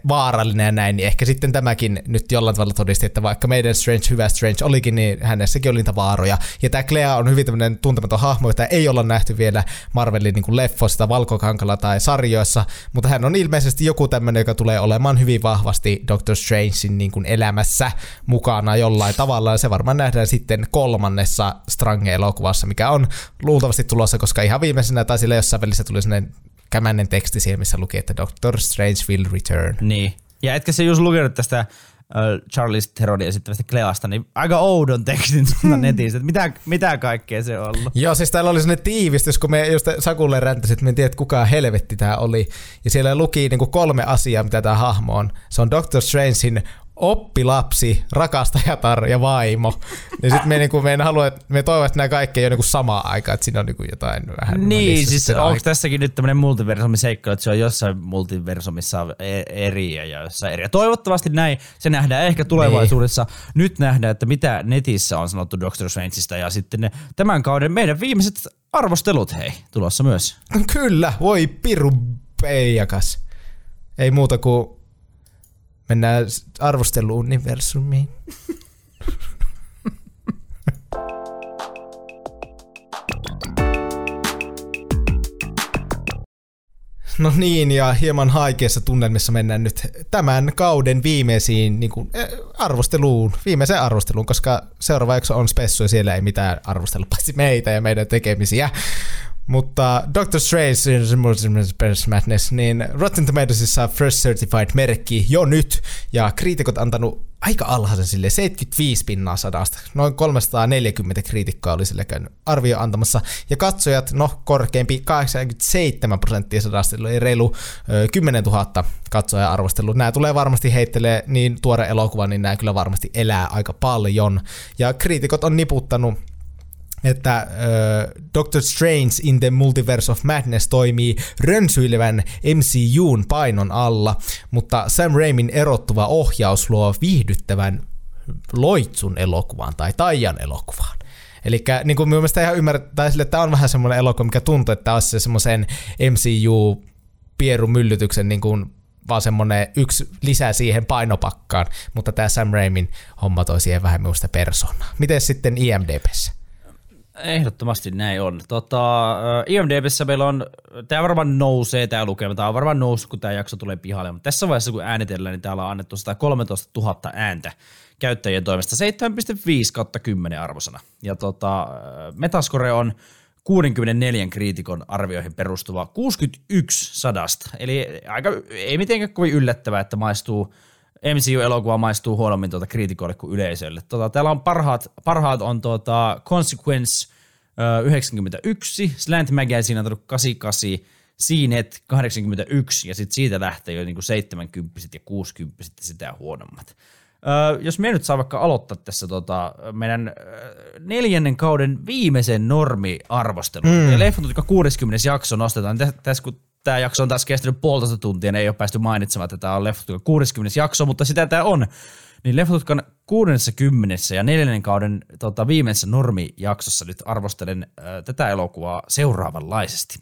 vaarallinen ja näin, niin ehkä sitten tämäkin nyt jollain tavalla todisti, että vaikka meidän Strange, hyvä Strange olikin, niin hänessäkin oli niitä vaaroja. Ja tämä Clea on hyvin tämmöinen tuntematon hahmo, jota ei olla nähty vielä Marvelin niin kuin leffoissa, valkokankalla tai sarjoissa, mutta hän on ilmeisesti joku tämmöinen, joka tulee olemaan hyvin vahvasti Doctor Strangein niin kuin elämässä mukana jollain tavalla, ja se varmaan nähdään sitten kolmannessa Strange-elokuvassa, mikä on luultavasti tulossa, koska ihan viimeisenä tai sillä jossain välissä tuli sellainen kämännen teksti siihen, missä luki, että Doctor Strange will return. Niin. Ja etkä se just lukenut tästä äh, Charles Theronin esittävästä Cleasta, niin aika oudon tekstin tuolta netistä, että mitä, mitä kaikkea se on ollut. Joo, siis täällä oli sellainen tiivistys, kun me just Sakulle räntäsit, että me en tiedä, kuka helvetti tämä oli. Ja siellä luki niin kuin kolme asiaa, mitä tämä hahmo on. Se on Doctor Strangein oppilapsi, rakastajatar ja vaimo. Ja sitten me, niinku, me, halua, että me toivon, että nämä kaikki ei ole niinku samaa aikaa, että siinä on niinku jotain vähän Niin, välissä siis onko aika. tässäkin nyt tämmöinen multiversumiseikkailu, että se on jossain multiversumissa e- eri ja jossain eri. Toivottavasti näin, se nähdään ehkä tulevaisuudessa. Niin. Nyt nähdään, että mitä netissä on sanottu Doctor Strangeista ja sitten ne, tämän kauden meidän viimeiset arvostelut, hei, tulossa myös. Kyllä, voi piru peijakas. Ei muuta kuin mennään arvosteluuniversumiin. No niin, ja hieman haikeissa tunnelmissa mennään nyt tämän kauden viimeisiin niin kuin, eh, arvosteluun, viimeiseen arvosteluun, koska seuraava jakso on spessu ja siellä ei mitään arvostella paitsi meitä ja meidän tekemisiä. Mutta Doctor Strange in Multiverse Madness, niin Rotten Tomatoesissa First Certified merkki jo nyt, ja kriitikot antanut aika alhaisen sille 75 pinnaa sadasta. Noin 340 kriitikkoa oli sille käynyt arvio antamassa. Ja katsojat, no korkeampi 87 prosenttia sadasta, eli reilu ö, 10 000 katsoja arvostellut. Nämä tulee varmasti heittelee niin tuore elokuva, niin nämä kyllä varmasti elää aika paljon. Ja kriitikot on niputtanut että äh, Doctor Strange in the Multiverse of Madness toimii rönsyilevän MCUn painon alla, mutta Sam Raimin erottuva ohjaus luo viihdyttävän loitsun elokuvaan tai taian elokuvaan. Eli niin kuin minun mielestä ihan ymmärtää sille, että tämä on vähän semmoinen elokuva, mikä tuntuu, että olisi se semmoisen MCU pierumyllytyksen niin kuin vaan semmoinen yksi lisää siihen painopakkaan, mutta tämä Sam Raimin homma toi siihen vähän minusta persoonaa. Miten sitten IMDBssä? Ehdottomasti näin on. Tota, IMDBssä meillä on, tämä varmaan nousee tämä lukema, tämä on varmaan noussut, kun tämä jakso tulee pihalle, mutta tässä vaiheessa kun äänitellään, niin täällä on annettu 113 000 ääntä käyttäjien toimesta 7,5 kautta 10 arvosana. Ja tota, Metascore on 64 kriitikon arvioihin perustuva 61 sadasta. Eli aika, ei mitenkään kovin yllättävää, että maistuu MCU-elokuva maistuu huonommin tuota kriitikoille kuin yleisölle. Tota, täällä on parhaat, parhaat on tuota Consequence ö, 91, Slant Magazine on tullut 88, CNET 81 ja sitten siitä lähtee jo niinku 70 ja 60 ja sitä huonommat. Ö, jos me nyt saa vaikka aloittaa tässä tota, meidän neljännen kauden viimeisen normiarvostelun. Mm. Ja Leffotutka 60 jakso nostetaan. Tässä kun tämä jakso on taas kestänyt puolitoista tuntia, ei ole päästy mainitsemaan, että tämä on Leffatutkan 60 jakso, mutta sitä tämä on. Niin Leffatutkan 60 ja neljännen kauden tota, viimeisessä normijaksossa nyt arvostelen äh, tätä elokuvaa seuraavanlaisesti.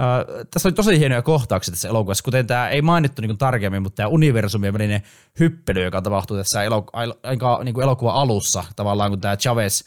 Äh, tässä oli tosi hienoja kohtauksia tässä elokuvassa, kuten tämä ei mainittu niin tarkemmin, mutta tämä universumien välinen hyppely, joka tapahtuu tässä elok- aika niin elokuvan alussa, tavallaan kun tämä Chavez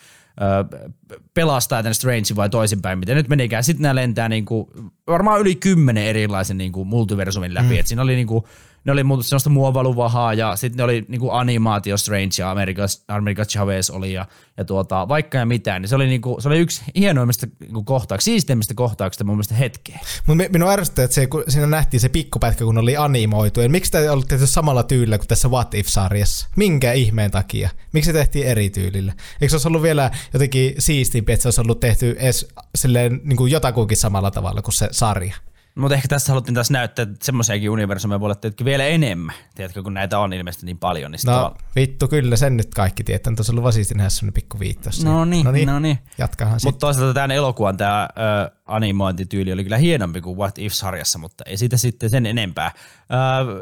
pelastaa tämän Strange vai toisinpäin, miten nyt menikään. Sitten nämä lentää niinku, varmaan yli kymmenen erilaisen niinku multiversumin läpi. Mm. Et siinä oli niinku, ne oli muuta sellaista muovaluvahaa ja sitten ne oli niinku animaatio Strange ja America, America Chavez oli ja, ja tuota, vaikka ja mitään. Niin se, oli niinku, se oli yksi hienoimmista niinku kohtauksista, siisteimmistä kohtauksista mun mielestä hetkeä. Mutta minun ärsyttää, että se, kun siinä nähtiin se pikkupätkä, kun oli animoitu. Ja miksi tämä ollut tehty samalla tyylillä kuin tässä What If-sarjassa? Minkä ihmeen takia? Miksi se tehtiin eri tyylillä? Eikö se olisi ollut vielä jotenkin siistimpi, että se olisi ollut tehty edes silleen, niin kuin jotakuinkin samalla tavalla kuin se sarja? Mutta ehkä tässä haluttiin taas näyttää, että semmoisiakin universumeja voi olla vielä enemmän, tiedätkö, kun näitä on ilmeisesti niin paljon. Niin no tavalla... vittu, kyllä sen nyt kaikki tietää. Tuossa ollut vasisti nähdä semmoinen pikku viittaus. No niin, no niin. No niin. Jatkahan Mutta toisaalta tämän elokuvan tämä ö, animointityyli oli kyllä hienompi kuin What If-sarjassa, mutta ei siitä sitten sen enempää.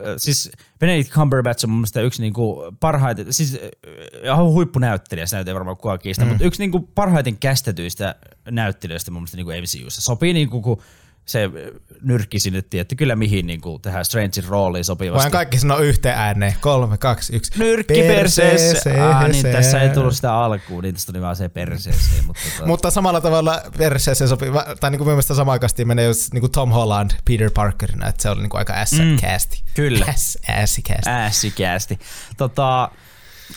Ö, siis Benedict Cumberbatch on mun mielestä yksi niinku parhaiten, siis ihan huippunäyttelijä, sitä ei varmaan kukaan kiistä, mm. mutta yksi niinku parhaiten kästetyistä näyttelijöistä mun mielestä niinku MCUssa. Sopii niinku, kun se nyrkki sinne, että kyllä mihin niin kuin, tähän Strangein rooliin sopivasti. Voin kaikki sanoa yhteen ääneen. Kolme, kaksi, yksi. Nyrkki perseeseen. Ah, niin tässä ei tullut sitä alkuun, niin tässä tuli vaan se perseeseen. Mutta, tota... mutta samalla tavalla perseeseen sopii, tai niin kuin mielestäni samaan kastiin menee just niin kuin Tom Holland Peter Parkerina, että se oli niin kuin aika ass-casti. Mm, kyllä. Ass-casti. Ass-casti. Tota,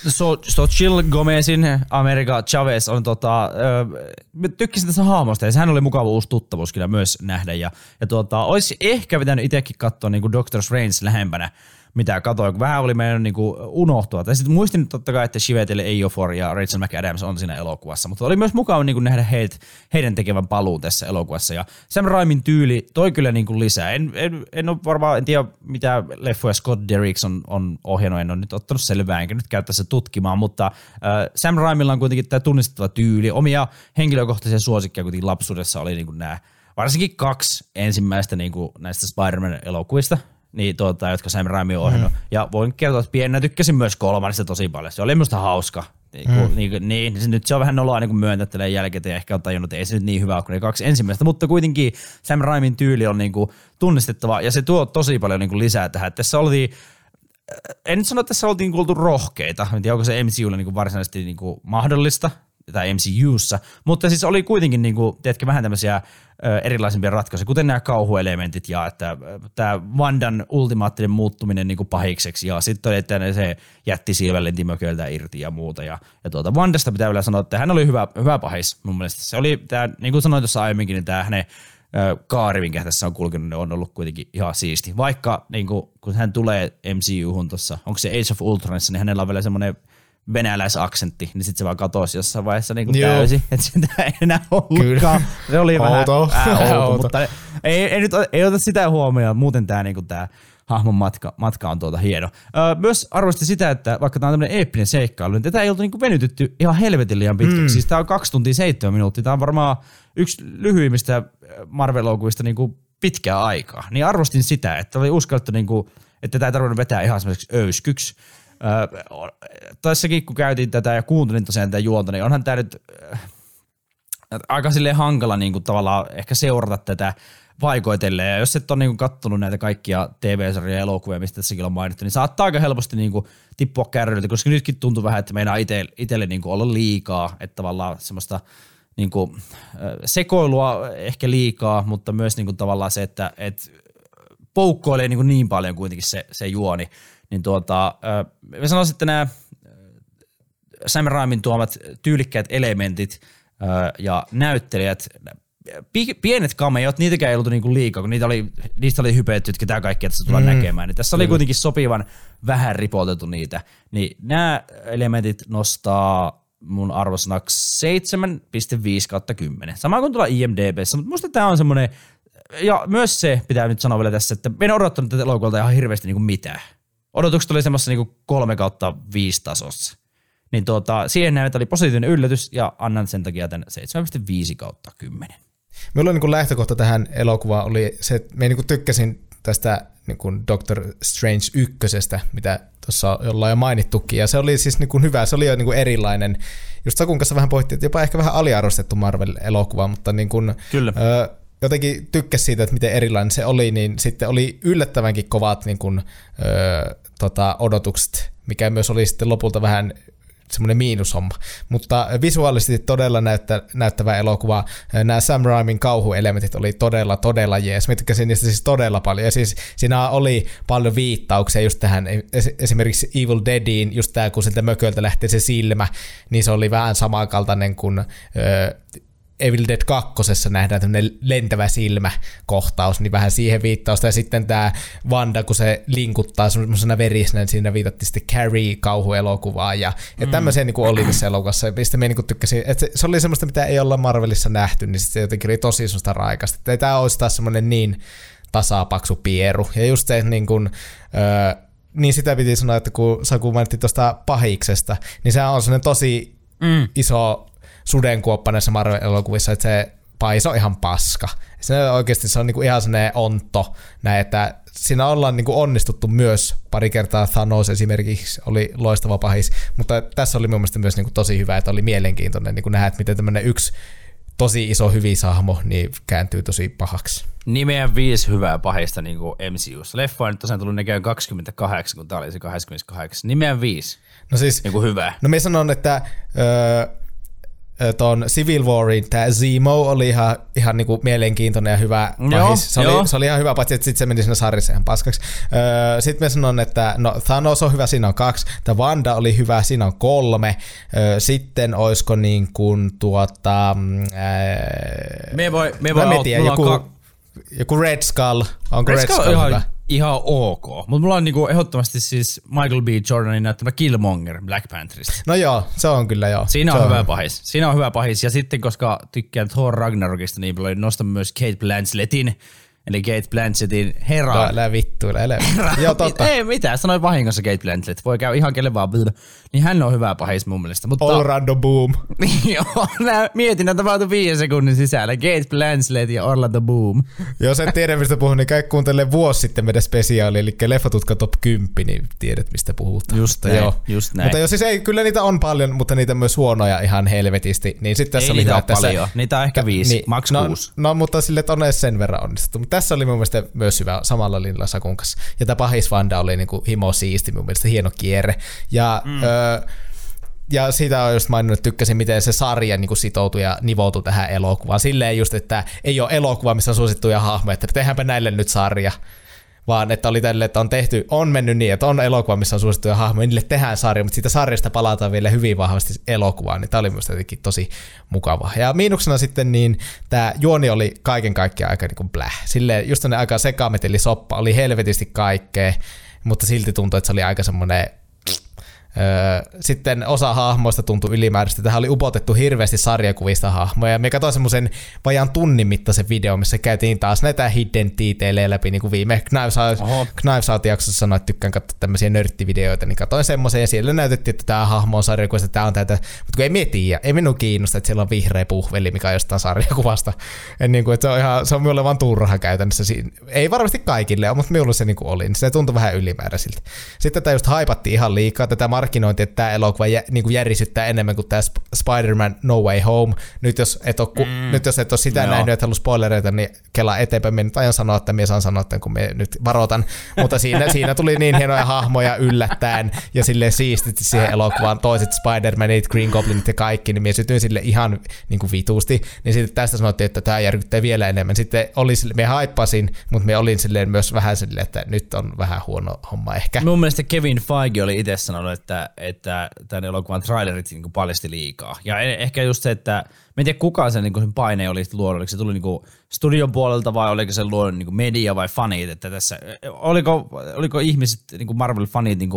So, Chill Gomezin America Chavez on tota, äh, tykkäsin tässä hahmosta ja sehän oli mukava uusi tuttavuus kyllä myös nähdä ja, ja tuota, olisi ehkä pitänyt itsekin katsoa niin kuin Doctor Strange lähempänä mitä katsoin, vähän oli meidän niin kuin unohtua. Tai sitten muistin totta kai, että Shivetille Eofor ja Rachel McAdams on siinä elokuvassa, mutta oli myös mukava niin kuin nähdä heidät, heidän tekevän paluun tässä elokuvassa. Ja Sam Raimin tyyli toi kyllä niin kuin lisää. En, en, en ole varmaan, en tiedä mitä leffoja Scott Derrickson on ohjannut, en ole nyt ottanut selvää, enkä nyt käy tässä tutkimaan, mutta äh, Sam Raimilla on kuitenkin tämä tunnistettava tyyli. Omia henkilökohtaisia suosikkeja kuitenkin lapsuudessa oli niin kuin nämä varsinkin kaksi ensimmäistä niin kuin näistä Spider-Man-elokuvista, niin, tuota, jotka Sam Raimi on ohjannut. Mm. Ja voin kertoa, että pienenä tykkäsin myös kolmannesta tosi paljon. Se oli minusta hauska. Niin, mm. niin, niin, niin, nyt se on vähän noloa niin myöntää jälkeen ja ehkä on tajunnut, että ei se nyt niin hyvä kuin ne kaksi ensimmäistä, mutta kuitenkin Sam Raimin tyyli on niin kuin tunnistettava ja se tuo tosi paljon niin kuin lisää tähän. Tässä oltiin en nyt sano, että tässä oltiin kuultu rohkeita. En tiedä, onko se MCUlle niin kuin varsinaisesti niin kuin mahdollista, tai MCUssa, mutta siis oli kuitenkin niin kuin, tiedätkö, vähän tämmöisiä erilaisempia ratkaisuja, kuten nämä kauhuelementit ja että tämä Vandan ultimaattinen muuttuminen niin kuin pahikseksi ja sitten oli, että se jätti silvälle timököiltä irti ja muuta. Ja, ja tuota, Vandasta pitää vielä sanoa, että hän oli hyvä, hyvä pahis mun mielestä. Se oli, tämä, niin kuin sanoin tuossa aiemminkin, niin tämä hänen kaari, minkä tässä on kulkenut, on ollut kuitenkin ihan siisti. Vaikka niin kuin, kun hän tulee MCU-hun tuossa, onko se Age of Ultronissa, niin hänellä on vielä semmoinen venäläisaksentti, niin sitten se vaan katosi jossain vaiheessa niin kuin täysin, että sitä ei enää ollutkaan. Se oli vähän Outo. vähän outo, Outo. mutta ei, ei, nyt, ei ota sitä huomioon, muuten tämä niin tää hahmon matka, matka on tuota hieno. Öö, myös arvosti sitä, että vaikka tämä on tämmöinen eeppinen seikkailu, niin tätä ei oltu niinku venytetty ihan helvetin liian pitkäksi. Mm. Siis tämä on kaksi tuntia seitsemän minuuttia. Tämä on varmaan yksi lyhyimmistä Marvel-elokuvista niinku pitkää aikaa. Niin arvostin sitä, että oli uskallettu, niinku, että tätä ei tarvinnut vetää ihan semmoiseksi öyskyksi. Tässäkin kun käytiin tätä ja kuuntelin tosiaan tätä juonta, niin onhan tämä nyt aika silleen hankala niin kuin tavallaan ehkä seurata tätä vaikoitellen. Ja jos et ole niin kuin kattonut näitä kaikkia TV-sarjoja ja elokuvia, mistä tässäkin on mainittu, niin saattaa aika helposti niin kuin tippua kärryiltä, koska nytkin tuntuu vähän, että meinaa itselle niin kuin olla liikaa, että tavallaan semmoista niin kuin, sekoilua ehkä liikaa, mutta myös niin kuin tavallaan se, että et poukkoilee niin, kuin niin paljon kuitenkin se, se juoni. Niin tuota, äh, mä sanoisin, että nämä Sam Raimin tuomat tyylikkäät elementit ja näyttelijät, pi- pienet cameot, niitäkään ei ollut niinku liikaa, kun niitä oli, niistä oli hypeetty, että ketä kaikkea tässä tullaan mm. näkemään. Niin tässä oli kuitenkin sopivan vähän ripoteltu niitä. Niin nämä elementit nostaa mun arvosanaksi 7,5 kautta 10. Sama kuin tuolla IMDBssä, mutta musta tämä on semmoinen, ja myös se pitää nyt sanoa vielä tässä, että en odottanut tätä elokuvalta ihan hirveästi niinku mitään. Odotukset oli semmoisessa niinku 3 kautta 5 tasossa. Niin tuota, siihen näin, oli positiivinen yllätys ja annan sen takia tämän 7,5 kautta 10. Minulla niin lähtökohta tähän elokuvaan oli se, että me niin tykkäsin tästä niin kuin Doctor Strange ykkösestä, mitä tuossa ollaan jo mainittukin, ja se oli siis niin kuin hyvä, se oli jo niin kuin erilainen. Just Sakun kanssa vähän pohittiin, että jopa ehkä vähän aliarvostettu Marvel-elokuva, mutta niin kuin, Kyllä. Ö, jotenkin tykkäsi siitä, että miten erilainen se oli, niin sitten oli yllättävänkin kovat niin kuin, ö, tota, odotukset, mikä myös oli sitten lopulta vähän semmoinen miinushomma. Mutta visuaalisesti todella näyttä, näyttävä elokuva. Nämä Sam Raimin kauhuelementit oli todella, todella jees. Mä tykkäsin niistä siis todella paljon. Ja siis siinä oli paljon viittauksia just tähän es- esimerkiksi Evil Deadiin, just tää kun siltä mököltä lähtee se silmä, niin se oli vähän samankaltainen kuin Evil Dead 2. nähdään tämmöinen lentävä silmäkohtaus, niin vähän siihen viittausta. Ja sitten tämä Wanda, kun se linkuttaa semmoisena verisenä, niin siinä viitattiin sitten Carrie-kauhuelokuvaan. Ja, ja Mm. tämmöisiä niin oli tässä elokuvassa, mistä me niin tykkäsin. Että se, se, oli semmoista, mitä ei olla Marvelissa nähty, niin sitten se jotenkin oli tosi semmoista raikasta. Että tämä olisi taas semmoinen niin tasapaksu pieru. Ja just se niin kuin, öö, niin sitä piti sanoa, että kun Saku mainitti tuosta pahiksesta, niin se on semmoinen tosi Mm. iso sudenkuoppa näissä Marvel-elokuvissa, että se pahis on ihan paska. Se oikeasti se on niinku ihan sellainen onto, näin, että siinä ollaan niinku onnistuttu myös pari kertaa Thanos esimerkiksi oli loistava pahis, mutta tässä oli mun mielestä myös niinku tosi hyvä, että oli mielenkiintoinen niinku nähdä, että miten tämmöinen yksi tosi iso hyvisahmo niin kääntyy tosi pahaksi. Nimeä viisi hyvää pahista niin kuin MCUssa. Leffa on nyt tosiaan tullut näköjään 28, kun tää oli se 28. Nimeä viisi. No siis, Niin kuin hyvää. No me sanon, että öö, ton Civil Warin tämä Zemo oli ihan, ihan niinku mielenkiintoinen ja hyvä Joo, pahis. Se joo. oli, se oli ihan hyvä, paitsi että sitten se meni sinne sarjassa ihan paskaksi. Öö, sitten me sanon, että no Thanos on hyvä, siinä on kaksi. Tämä Wanda oli hyvä, siinä on kolme. Öö, sitten oisko niin kuin tuota... Ää, Me voi, me voi mä aut- tiedä, joku, ka- joku Red Skull. Onko Red, Red Skull Skull on hyvä? Ihan, ok. Mutta mulla on niinku ehdottomasti siis Michael B. Jordanin näyttämä Killmonger Black Pantherista. No joo, se on kyllä joo. Siinä se on, hyvä pahis. Siinä on hyvä pahis. Ja sitten koska tykkään Thor Ragnarokista niin paljon, nostan myös Kate Blanchettin. Eli Kate Blanchettin herra. Älä vittu, älä. joo, totta. Ei mitään, sanoin vahingossa Kate Blanchett. Voi käydä ihan kelle vaan vielä. Niin hän on hyvä pahis mun mielestä. Mutta Orlando Boom. Joo, nää, mietin, että tapahtui viiden sekunnin sisällä. Kate Blanchett ja Orlando Boom. Jos et tiedä, mistä puhun, niin käy kuuntele vuosi sitten meidän spesiaali, eli Leffatutka Top 10, niin tiedät, mistä puhutaan. Just näin, just näin. Mutta jos siis ei, kyllä niitä on paljon, mutta niitä myös huonoja ihan helvetisti, niin sitten tässä Ei oli niitä hyvä, ole tässä, paljon. Niitä on ehkä viisi, maks no, kuusi. No, mutta sille, että on edes sen verran onnistuttu. Mutta tässä oli mun mielestä myös hyvä samalla linjalla Sakun kanssa. Ja tämä pahis Vanda oli niinku himo siisti mun mielestä, hieno kierre. Ja mm. öö, ja siitä on just maininnut, että tykkäsin, miten se sarja niin kuin sitoutui ja nivoutui tähän elokuvaan. Silleen just, että ei ole elokuva, missä on suosittuja hahmoja, että tehdäänpä näille nyt sarja. Vaan että oli tälle, että on tehty, on mennyt niin, että on elokuva, missä on suosittuja hahmoja, niille tehdään sarja, mutta siitä sarjasta palataan vielä hyvin vahvasti elokuvaan, niin tämä oli myös jotenkin tosi mukava. Ja miinuksena sitten niin tämä juoni oli kaiken kaikkiaan aika niin kuin bläh. Silleen just aika sekameteli soppa, oli helvetisti kaikkea, mutta silti tuntui, että se oli aika semmoinen sitten osa hahmoista tuntui ylimääräistä. Tähän oli upotettu hirveästi sarjakuvista hahmoja. Me katsoin semmoisen vajaan tunnin mittaisen video, missä käytiin taas näitä hidden detailejä läpi, niin kuin viime Knives Out, jaksossa sanoin, että tykkään katsoa tämmöisiä nörttivideoita, niin katsoin semmoisen ja siellä näytettiin, että tämä hahmo on sarjakuvista, tämä on tätä, mutta kun ei me tiedä, ei minun kiinnosta, että siellä on vihreä puhveli, mikä on jostain sarjakuvasta. En niin kuin, että se on ihan, se on minulle vaan turha käytännössä. Ei varmasti kaikille, mutta minulle se niin kuin oli, niin se tuntui vähän ylimääräisiltä. Sitten tätä just haipattiin ihan liikaa, tätä markkinointi, että tämä elokuva jä, niin kuin järisyttää enemmän kuin tämä Spider-Man No Way Home. Nyt jos et ole, mm. nyt jos et ole sitä Joo. nähnyt, että halua spoilereita, niin kelaa eteenpäin. Minä nyt aion sanoa, että minä saan sanoa, että kun me nyt varoitan. Mutta siinä, siinä tuli niin hienoja hahmoja yllättäen ja sille siististi siihen elokuvaan toiset Spider-Manit, Green Goblinit ja kaikki, niin minä sytyin sille ihan niin kuin vituusti. Niin sitten tästä sanottiin, että tämä järkyttää vielä enemmän. Sitten oli sille, me haippasin, mutta me olin silleen myös vähän silleen, että nyt on vähän huono homma ehkä. Mun mielestä Kevin Feige oli itse sanonut, että, että tämän elokuvan trailerit niin paljasti liikaa. Ja e- ehkä just se, että mä en tiedä kuka sen, niin sen paine oli luonut, oliko se tuli niin studion puolelta vai oliko se luonut niin media vai fanit, että tässä, oliko, oliko ihmiset, niin Marvel-fanit, niin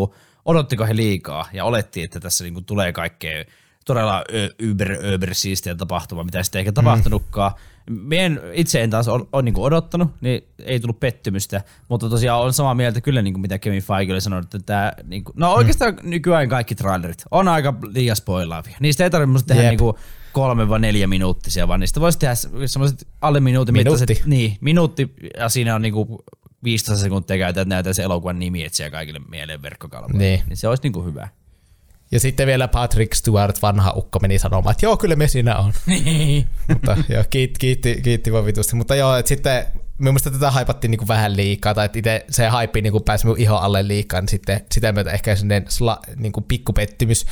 odottiko he liikaa ja olettiin, että tässä niin tulee kaikkea todella yber, öber siistiä tapahtuma, mitä sitten eikä tapahtunutkaan. Mien itse en taas ole, ole niin odottanut, niin ei tullut pettymystä, mutta tosiaan on samaa mieltä kyllä, niin kuin mitä Kevin Feige oli sanonut, että tämä, niin kuin, no oikeastaan mm. nykyään kaikki trailerit on aika liian spoilaavia. Niistä ei tarvitse tehdä Jep. niin kuin kolme vai neljä minuuttisia, vaan niistä voisi tehdä semmoiset alle minuutin Minuutti. mittaiset, niin, minuutti, ja siinä on niinku 15 sekuntia käytetään näitä se elokuvan nimi, että siellä kaikille mieleen verkkokalvoille. Niin. niin se olisi niinku hyvä. Ja sitten vielä Patrick Stewart, vanha ukko, meni sanomaan, että joo, kyllä me siinä on. Niin. mutta joo, kiitti, kiitti, kiitti vaan vitusti. Mutta joo, että sitten minun mielestä tätä haipattiin niinku vähän liikaa, tai että itse se haippi niinku pääsi minun ihon alle liikaa, niin sitten sitä myötä ehkä sellainen sla, niinku pikkupettymys.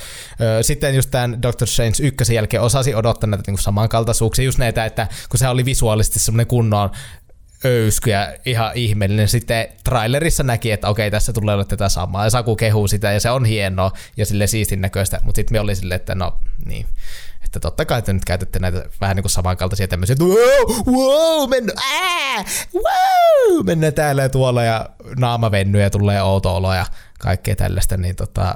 Sitten just tämän Doctor Strange ykkösen jälkeen osasi odottaa näitä niinku samankaltaisuuksia, just näitä, että kun se oli visuaalisesti semmoinen kunnon öysky ja ihan ihmeellinen. Sitten trailerissa näki, että okei, tässä tulee olla tätä samaa. Ja Saku kehuu sitä ja se on hienoa ja sille siistin näköistä. Mutta sitten me oli silleen, että no niin. Että totta kai te nyt käytätte näitä vähän niin kuin samankaltaisia tämmöisiä, että wow, wow, mennä, ää, wow, mennään täällä ja tuolla ja naama vennyy ja tulee outo olo ja kaikkea tällaista, niin tota,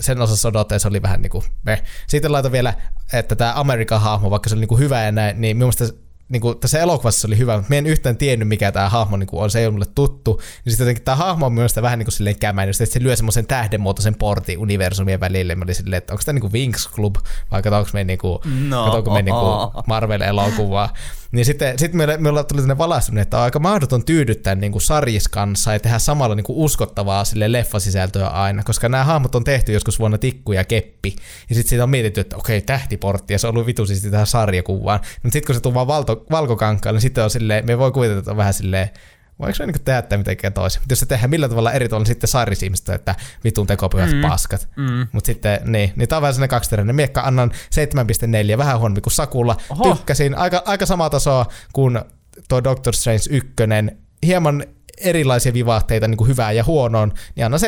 sen osassa odotteessa oli vähän niin kuin meh. Sitten laitan vielä, että tämä Amerikan hahmo, vaikka se oli niin kuin hyvä ja näin, niin minusta niin kuin, tässä elokuvassa se oli hyvä, mutta mä en yhtään tiennyt, mikä tämä hahmo niin kuin on, se ei ole mulle tuttu. Niin sitten jotenkin tämä hahmo on myös vähän niin kuin silleen kämäinen, että se lyö semmoisen tähdenmuotoisen portin universumien välille. Mä olin silleen, että onko tämä niin kuin Wings Club, vai katsoinko me, niin kuin, No. me niin kuin Marvel-elokuvaa. Niin sitten sit meillä, meillä tuli tämmöinen valaistuminen, että on aika mahdoton tyydyttää niin kuin sarjis kanssa ja tehdä samalla niin kuin uskottavaa sille leffasisältöä aina, koska nämä hahmot on tehty joskus vuonna Tikku ja Keppi. Ja sitten siitä on mietitty, että okei, tähtiportti, ja se on ollut vitu siis tähän sarjakuvaan. Mutta sitten kun se tulee vaan valto, valkokankaalle, niin sitten on silleen, me voi on vähän silleen, voiko se niin tehdä tämä mitenkään toisin? Mutta jos se tehdään millä tavalla eri tavalla, niin sitten sarjis ihmistä, että vitun tekopyhät mm. paskat. Mm. Mutta sitten, niin, niin tämä on vähän sellainen kaksiteräinen. Miekka annan 7.4, vähän huonompi kuin Sakulla. Oho. Tykkäsin, aika, aika samaa tasoa kuin tuo Doctor Strange 1, hieman erilaisia vivahteita niin kuin hyvää ja huonoon, niin annan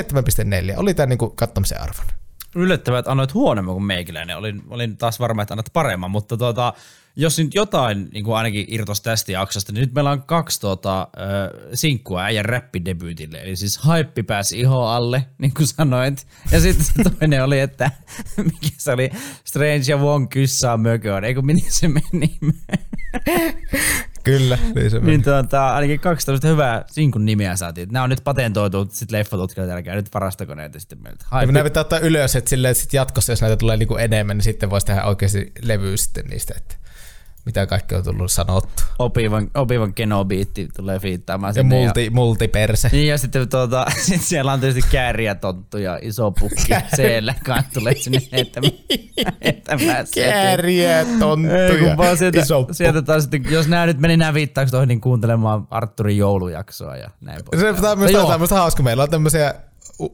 7.4. Oli tämä niin kuin katsomisen arvon. Yllättävää, että annoit huonomman kuin meikäläinen. Olin, olin taas varma, että annat paremman, mutta tuota, jos nyt jotain niin kuin ainakin irtos tästä jaksosta, niin nyt meillä on kaksi tuota, äh, sinkkua äijän räppidebyytille. Eli siis Hype pääsi iho alle, niin kuin sanoit. Ja sitten se toinen oli, että mikä se oli, Strange ja Wong kyssää mököön. Eikö meni se meni? Kyllä, niin se meni. niin tuota, ainakin kaksi tämmöistä hyvää sinkun nimeä saatiin. Nämä on nyt patentoitu sitten leffatutkijoita, älkää nyt varastako näitä sitten meiltä. Ja Hype, nämä pitää ottaa ylös, että silleen, että sit jatkossa, jos näitä tulee niinku enemmän, niin sitten voisi tehdä oikeasti levyä sitten niistä, että mitä kaikki on tullut sanottu. opivan, opivan Kenobiitti tulee fiittaamaan Ja sinne. multi, multiperse. Niin ja sitten tuota, sit siellä on tietysti kääriä tonttu ja iso pukki siellä kanssa tulee sinne heittämään. heittämään. Kääriä, tonttuja, vaan sieltä, iso sieltä taas sitten, jos nämä nyt meni nämä viittaukset tuohon, niin kuuntelemaan Arturin joulujaksoa ja näin. Se tämä tämmöistä hauska. Meillä on tämmöisiä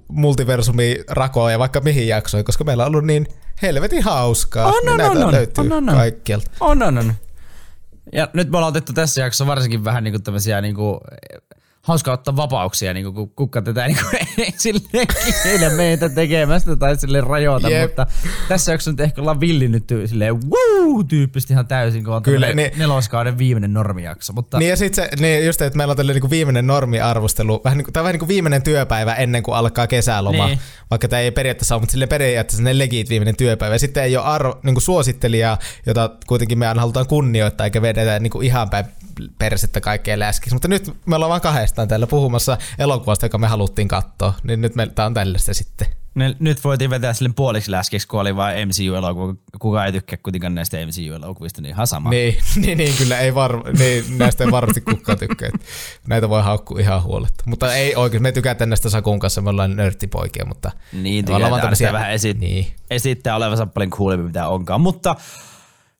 multiversumi rakoja vaikka mihin jaksoihin, koska meillä on ollut niin helvetin hauskaa. On, niin on, näitä on, on. löytyy On, on, on. kaikkialta. On, on, on. Ja nyt me ollaan otettu tässä jaksossa varsinkin vähän niinku tämmöisiä niinku hauska ottaa vapauksia, niin kun kukka tätä niin ei kiele meitä tekemästä tai sille rajoita, Jep. mutta tässä jaksossa nyt ehkä ollaan villinnytty silleen woo tyyppisesti ihan täysin, kun on Kyllä, niin- neloskauden viimeinen normijakso. Mutta Niin ja sitten se, niin just, että meillä on tällainen niin viimeinen normiarvostelu, vähän niin kuin, on vähän niin kuin viimeinen työpäivä ennen kuin alkaa kesäloma, Niin. vaikka tämä ei periaatteessa ole, mutta sille periaatteessa ne legit viimeinen työpäivä. Ja sitten ei ole arvo, niin kuin suosittelijaa, jota kuitenkin me aina halutaan kunnioittaa, eikä vedetä niin kuin ihan päin persettä kaikkea läskiksi. Mutta nyt me ollaan vaan kahdestaan täällä puhumassa elokuvasta, joka me haluttiin katsoa, niin nyt meillä on tällaista sitten. ne, nyt voitiin vetää sille puoliksi läskiksi, kun oli vain MCU-elokuva. Kukaan ei tykkää kuitenkaan näistä MCU-elokuvista, niin ihan sama. Niin, niin, niin kyllä ei var, niin, näistä ei varmasti kukaan tykkää. Näitä voi haukkua ihan huoletta. Mutta ei oikein, me tykätään näistä Sakun kanssa, me ollaan nörttipoikia, mutta Niin, tykätään tämmöisiä- vähän esit- Niin. esittää olevansa paljon coolimpi mitä onkaan. Mutta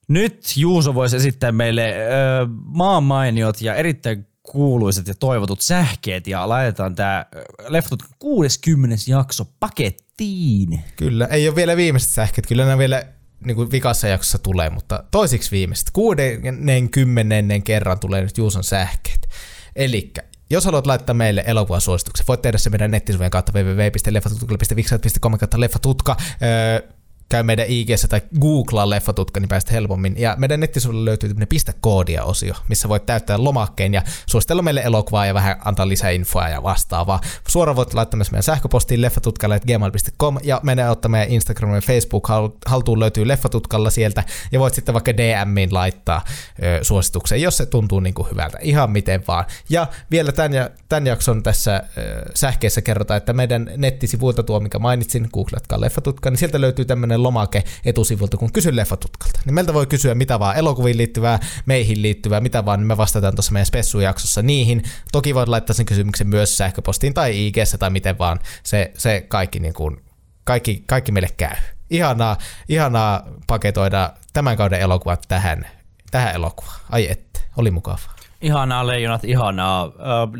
nyt Juuso voisi esittää meille ö, maan mainiot ja erittäin kuuluiset ja toivotut sähkeet ja laitetaan tämä Leftot 60. jakso pakettiin. Kyllä, ei ole vielä viimeiset sähköt, kyllä nämä vielä niin kuin vikassa jaksossa tulee, mutta toisiksi viimeiset, kuudennen kymmenennen kerran tulee nyt Juuson sähkeet. Eli jos haluat laittaa meille elokuvasuosituksen, voit tehdä se meidän nettisivujen kautta www.leffatutka.wixsite.com kautta leffatutka. Öö, käy meidän ig tai googlaa leffatutka, niin pääset helpommin. Ja meidän nettisivuilla löytyy tämmöinen pistä koodia-osio, missä voit täyttää lomakkeen ja suositella meille elokuvaa ja vähän antaa lisää infoa ja vastaavaa. Suoraan voit laittaa myös meidän sähköpostiin leffatutkalla.gmail.com ja mene ottaa meidän Instagram ja Facebook hal- haltuun löytyy leffatutkalla sieltä ja voit sitten vaikka DMiin laittaa ö, suosituksen, jos se tuntuu niin kuin hyvältä. Ihan miten vaan. Ja vielä tämän, ja, tämän jakson tässä ö, sähkeessä kerrotaan, että meidän nettisivuilta tuo, mikä mainitsin, googlatkaa leffatutka, niin sieltä löytyy tämmöinen lomake etusivulta, kun kysy leffatutkalta. Niin meiltä voi kysyä mitä vaan elokuviin liittyvää, meihin liittyvää, mitä vaan, niin me vastataan tuossa meidän spessujaksossa niihin. Toki voit laittaa sen kysymyksen myös sähköpostiin tai ig tai miten vaan. Se, se kaikki, niin kuin, kaikki, kaikki meille käy. Ihanaa, ihanaa paketoida tämän kauden elokuvat tähän, tähän elokuvaan. Ai että, oli mukavaa. Ihanaa leijonat, ihanaa.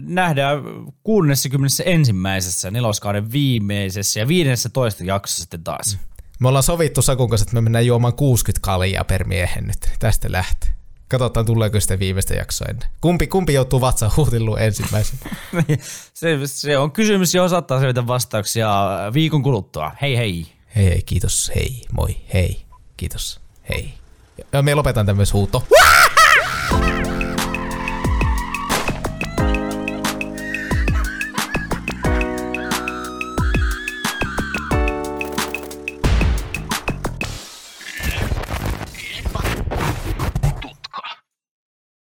Nähdään 61. neloskauden viimeisessä ja 15 jaksossa sitten taas. Me ollaan sovittu Sakun kanssa, että me mennään juomaan 60 kaljaa per miehen nyt. Tästä lähtee. Katsotaan, tuleeko sitä viimeistä jaksoa ennen. Kumpi, kumpi joutuu vatsan huutilluun ensimmäisenä? se, se on kysymys, johon saattaa selvitä vastauksia viikon kuluttua. Hei hei. Hei hei, kiitos, hei, moi, hei, kiitos, hei. Ja me lopetan tämmöisen huuto.